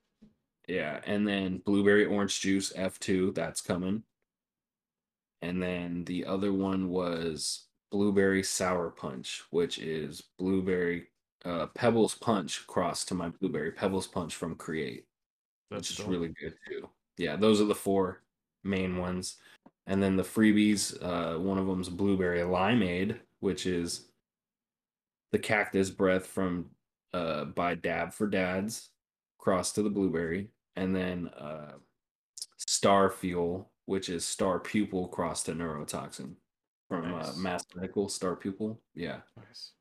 Yeah, and then blueberry orange juice F2, that's coming. And then the other one was blueberry sour punch, which is blueberry uh, Pebbles Punch crossed to my blueberry Pebbles Punch from Create, That's which is really good too. Yeah, those are the four main ones. And then the freebies, uh, one of them's blueberry limeade, which is the cactus breath from uh, by Dab for Dads, crossed to the blueberry, and then uh, Star Fuel, which is Star Pupil crossed to neurotoxin from Nice. uh, Mass Medical Star Pupil. Yeah. Nice.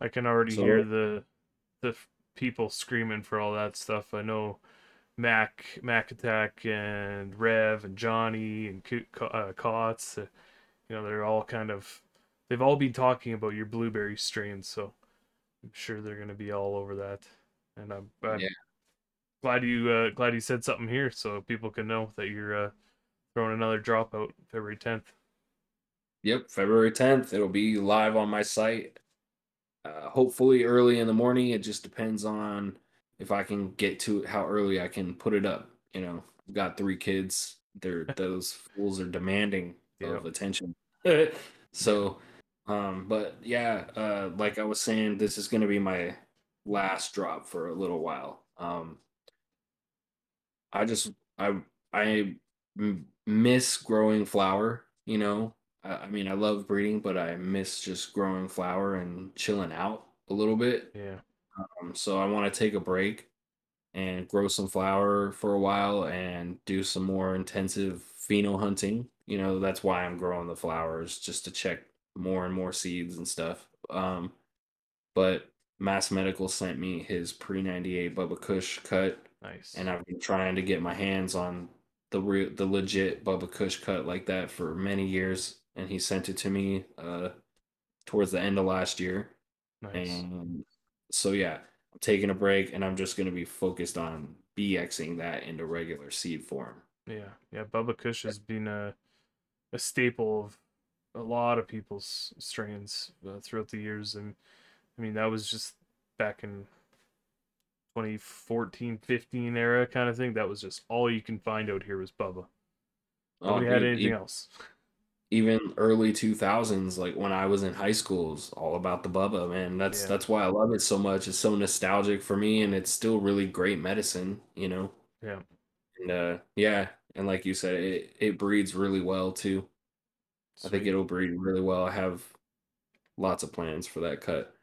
I can already So- hear the the people screaming for all that stuff. I know Mac, Mac Attack, and Rev, and Johnny, and uh, Kotz. Uh, you know, they're all kind of they've all been talking about your blueberry strains, so I'm sure they're gonna be all over that. And I'm, I'm Yeah. glad you uh, glad you said something here so people can know that you're uh, throwing another drop out February 10th. Yep, February 10th. It'll be live on my site. Uh, hopefully early in the morning. It just depends on if I can get to it, how early I can put it up. You know, I've got three kids. They're [LAUGHS] those fools are demanding Yep. of attention. [LAUGHS] so, um, but yeah, uh, like I was saying, this is gonna be my last drop for a little while. Um, I just I I miss growing flower. You know, I, I mean I love breeding, but I miss just growing flower and chilling out a little bit. Yeah. Um, so I want to take a break and grow some flower for a while and do some more intensive pheno hunting. You know, that's why I'm growing the flowers just to check more and more seeds and stuff. Um, but Mass Medical sent me his pre 98 Bubba Kush cut Nice. and I've been trying to get my hands on the real, the legit Bubba Kush cut like that for many years, and he sent it to me uh towards the end of last year, nice. and so yeah, I'm taking a break, and I'm just gonna be focused on BXing that into regular seed form. Yeah, yeah. Bubba Kush has been a a staple of a lot of people's strains uh, throughout the years, and I mean that was just back in 2014, 15 era kind of thing. That was just all you can find out here was Bubba. Oh, had dude, anything e- else. Even early 2000s, like when I was in high school, it's all about the Bubba, man. That's Yeah. that's why I love it so much. It's so nostalgic for me, and it's still really great medicine, you know. Yeah, And uh yeah, and like you said, it it breeds really well too. I think it'll breed really well. I have lots of plans for that cut.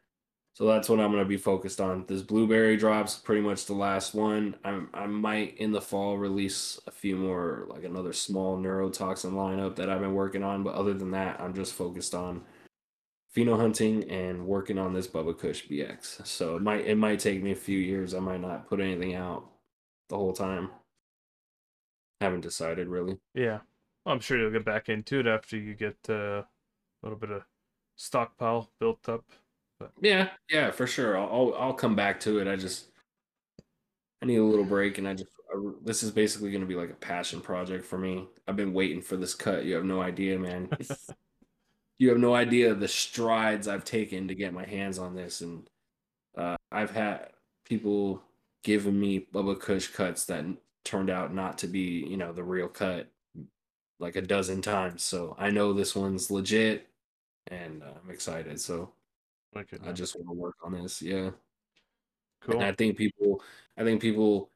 So that's what I'm gonna be focused on. This blueberry drops pretty much the last one. I'm I might in the fall release a few more like another small neurotoxin lineup that I've been working on, but other than that, I'm just focused on pheno hunting and working on this Bubba Kush BX. So it might it might take me a few years. I might not put anything out the whole time. Haven't decided really. yeah. I'm sure you'll get back into it after you get uh, a little bit of stockpile built up. Yeah, yeah, for sure. I'll, I'll I'll come back to it. I just I need a little break, and I just I, this is basically going to be like a passion project for me. I've been waiting for this cut. You have no idea, man. [LAUGHS] you have no idea the strides I've taken to get my hands on this, and uh, I've had people giving me Bubba Kush cuts that turned out not to be, you know, the real cut, like a dozen times. So I know this one's legit, and uh, I'm excited. So. It, I just want to work on this. Yeah. cool. And I think people I think people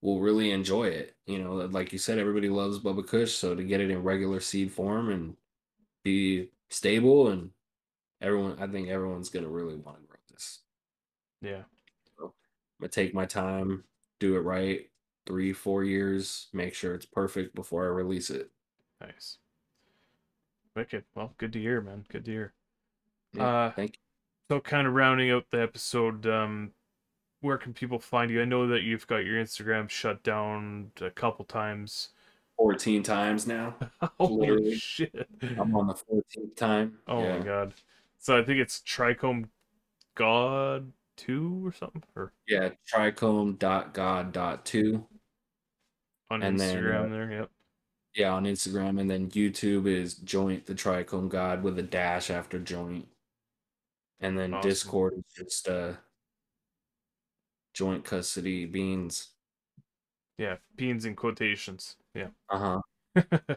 will really enjoy it. You know, like you said, everybody loves Bubba Kush, so to get it in regular seed form and be stable and everyone I think everyone's gonna really want to grow this. yeah. I'm gonna take my time, do it right, three, four years, make sure it's perfect before I release it. Nice. Wicked. Well, good to hear, man. Good to hear. Yeah, Uh, thank So, kind of rounding out the episode, um, where can people find you? I know that you've got your Instagram shut down a couple times. 14 times now. [LAUGHS] Holy Literally. shit! I'm on the 14th time. Oh yeah. my god! So I think it's Trichome God two or something, or Yeah, trichome.god.2. on And then, Instagram uh, there. Yep. Yeah, on Instagram, and then YouTube is Joint the Trichome God with a dash after joint. And then Awesome. Discord is just uh joint custody beans. Yeah, beans in quotations. Yeah. Uh huh. [LAUGHS]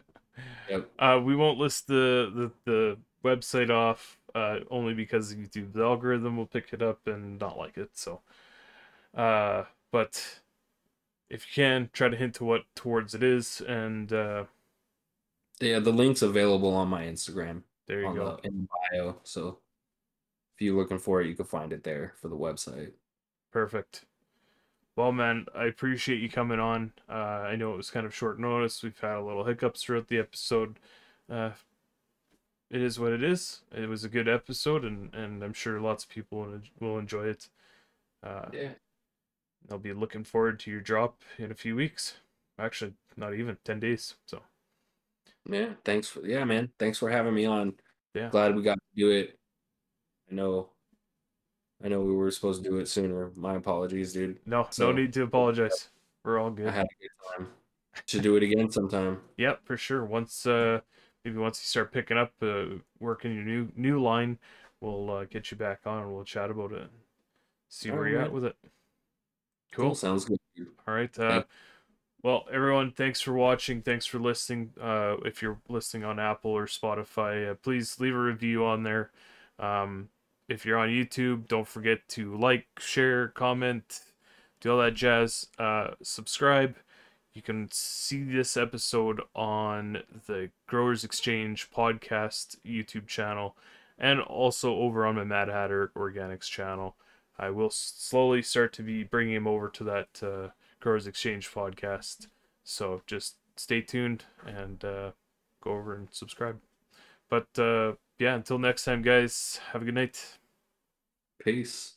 Yep. uh, we won't list the, the, the website off uh, only because YouTube's algorithm will pick it up and not like it. So, uh, but if you can, try to hint to what towards it is, and uh, Yeah, the link's available on my Instagram there you go. the in the bio. So if you're looking for it, you can find it there for the website. Perfect. Well, man, I appreciate you coming on. Uh, I know it was kind of short notice. We've had a little hiccups throughout the episode. Uh, it is what it is. It was a good episode, and, and I'm sure lots of people will, enjoy it. Uh, Yeah. I'll be looking forward to your drop in a few weeks. Actually, not even 10 days. So, Yeah. Thanks for yeah, man. Thanks for having me on. Yeah. Glad we got to do it. I know I know we were supposed to do it sooner. My apologies, dude. no, So- no need to apologize. We're all good. I had a good time. Should do it again sometime. Yep, for sure. Once uh maybe once you start picking up uh working your new new line, we'll uh, get you back on and we'll chat about it. and See where you're at with it. Cool. Cool. Sounds good. All right. Uh Yeah. well, everyone, thanks for watching. Thanks for listening. Uh if you're listening on Apple or Spotify, uh, please leave a review on there. Um if you're on YouTube, don't forget to like, share, comment, do all that jazz. Uh subscribe. You can see this episode on the Growers Exchange podcast YouTube channel and also over on my Mad Hatter Organics channel. I will slowly start to be bringing him over to that uh, Growers Exchange podcast. So just stay tuned and uh, go over and subscribe. But uh, yeah, until next time, guys, have a good night. Peace.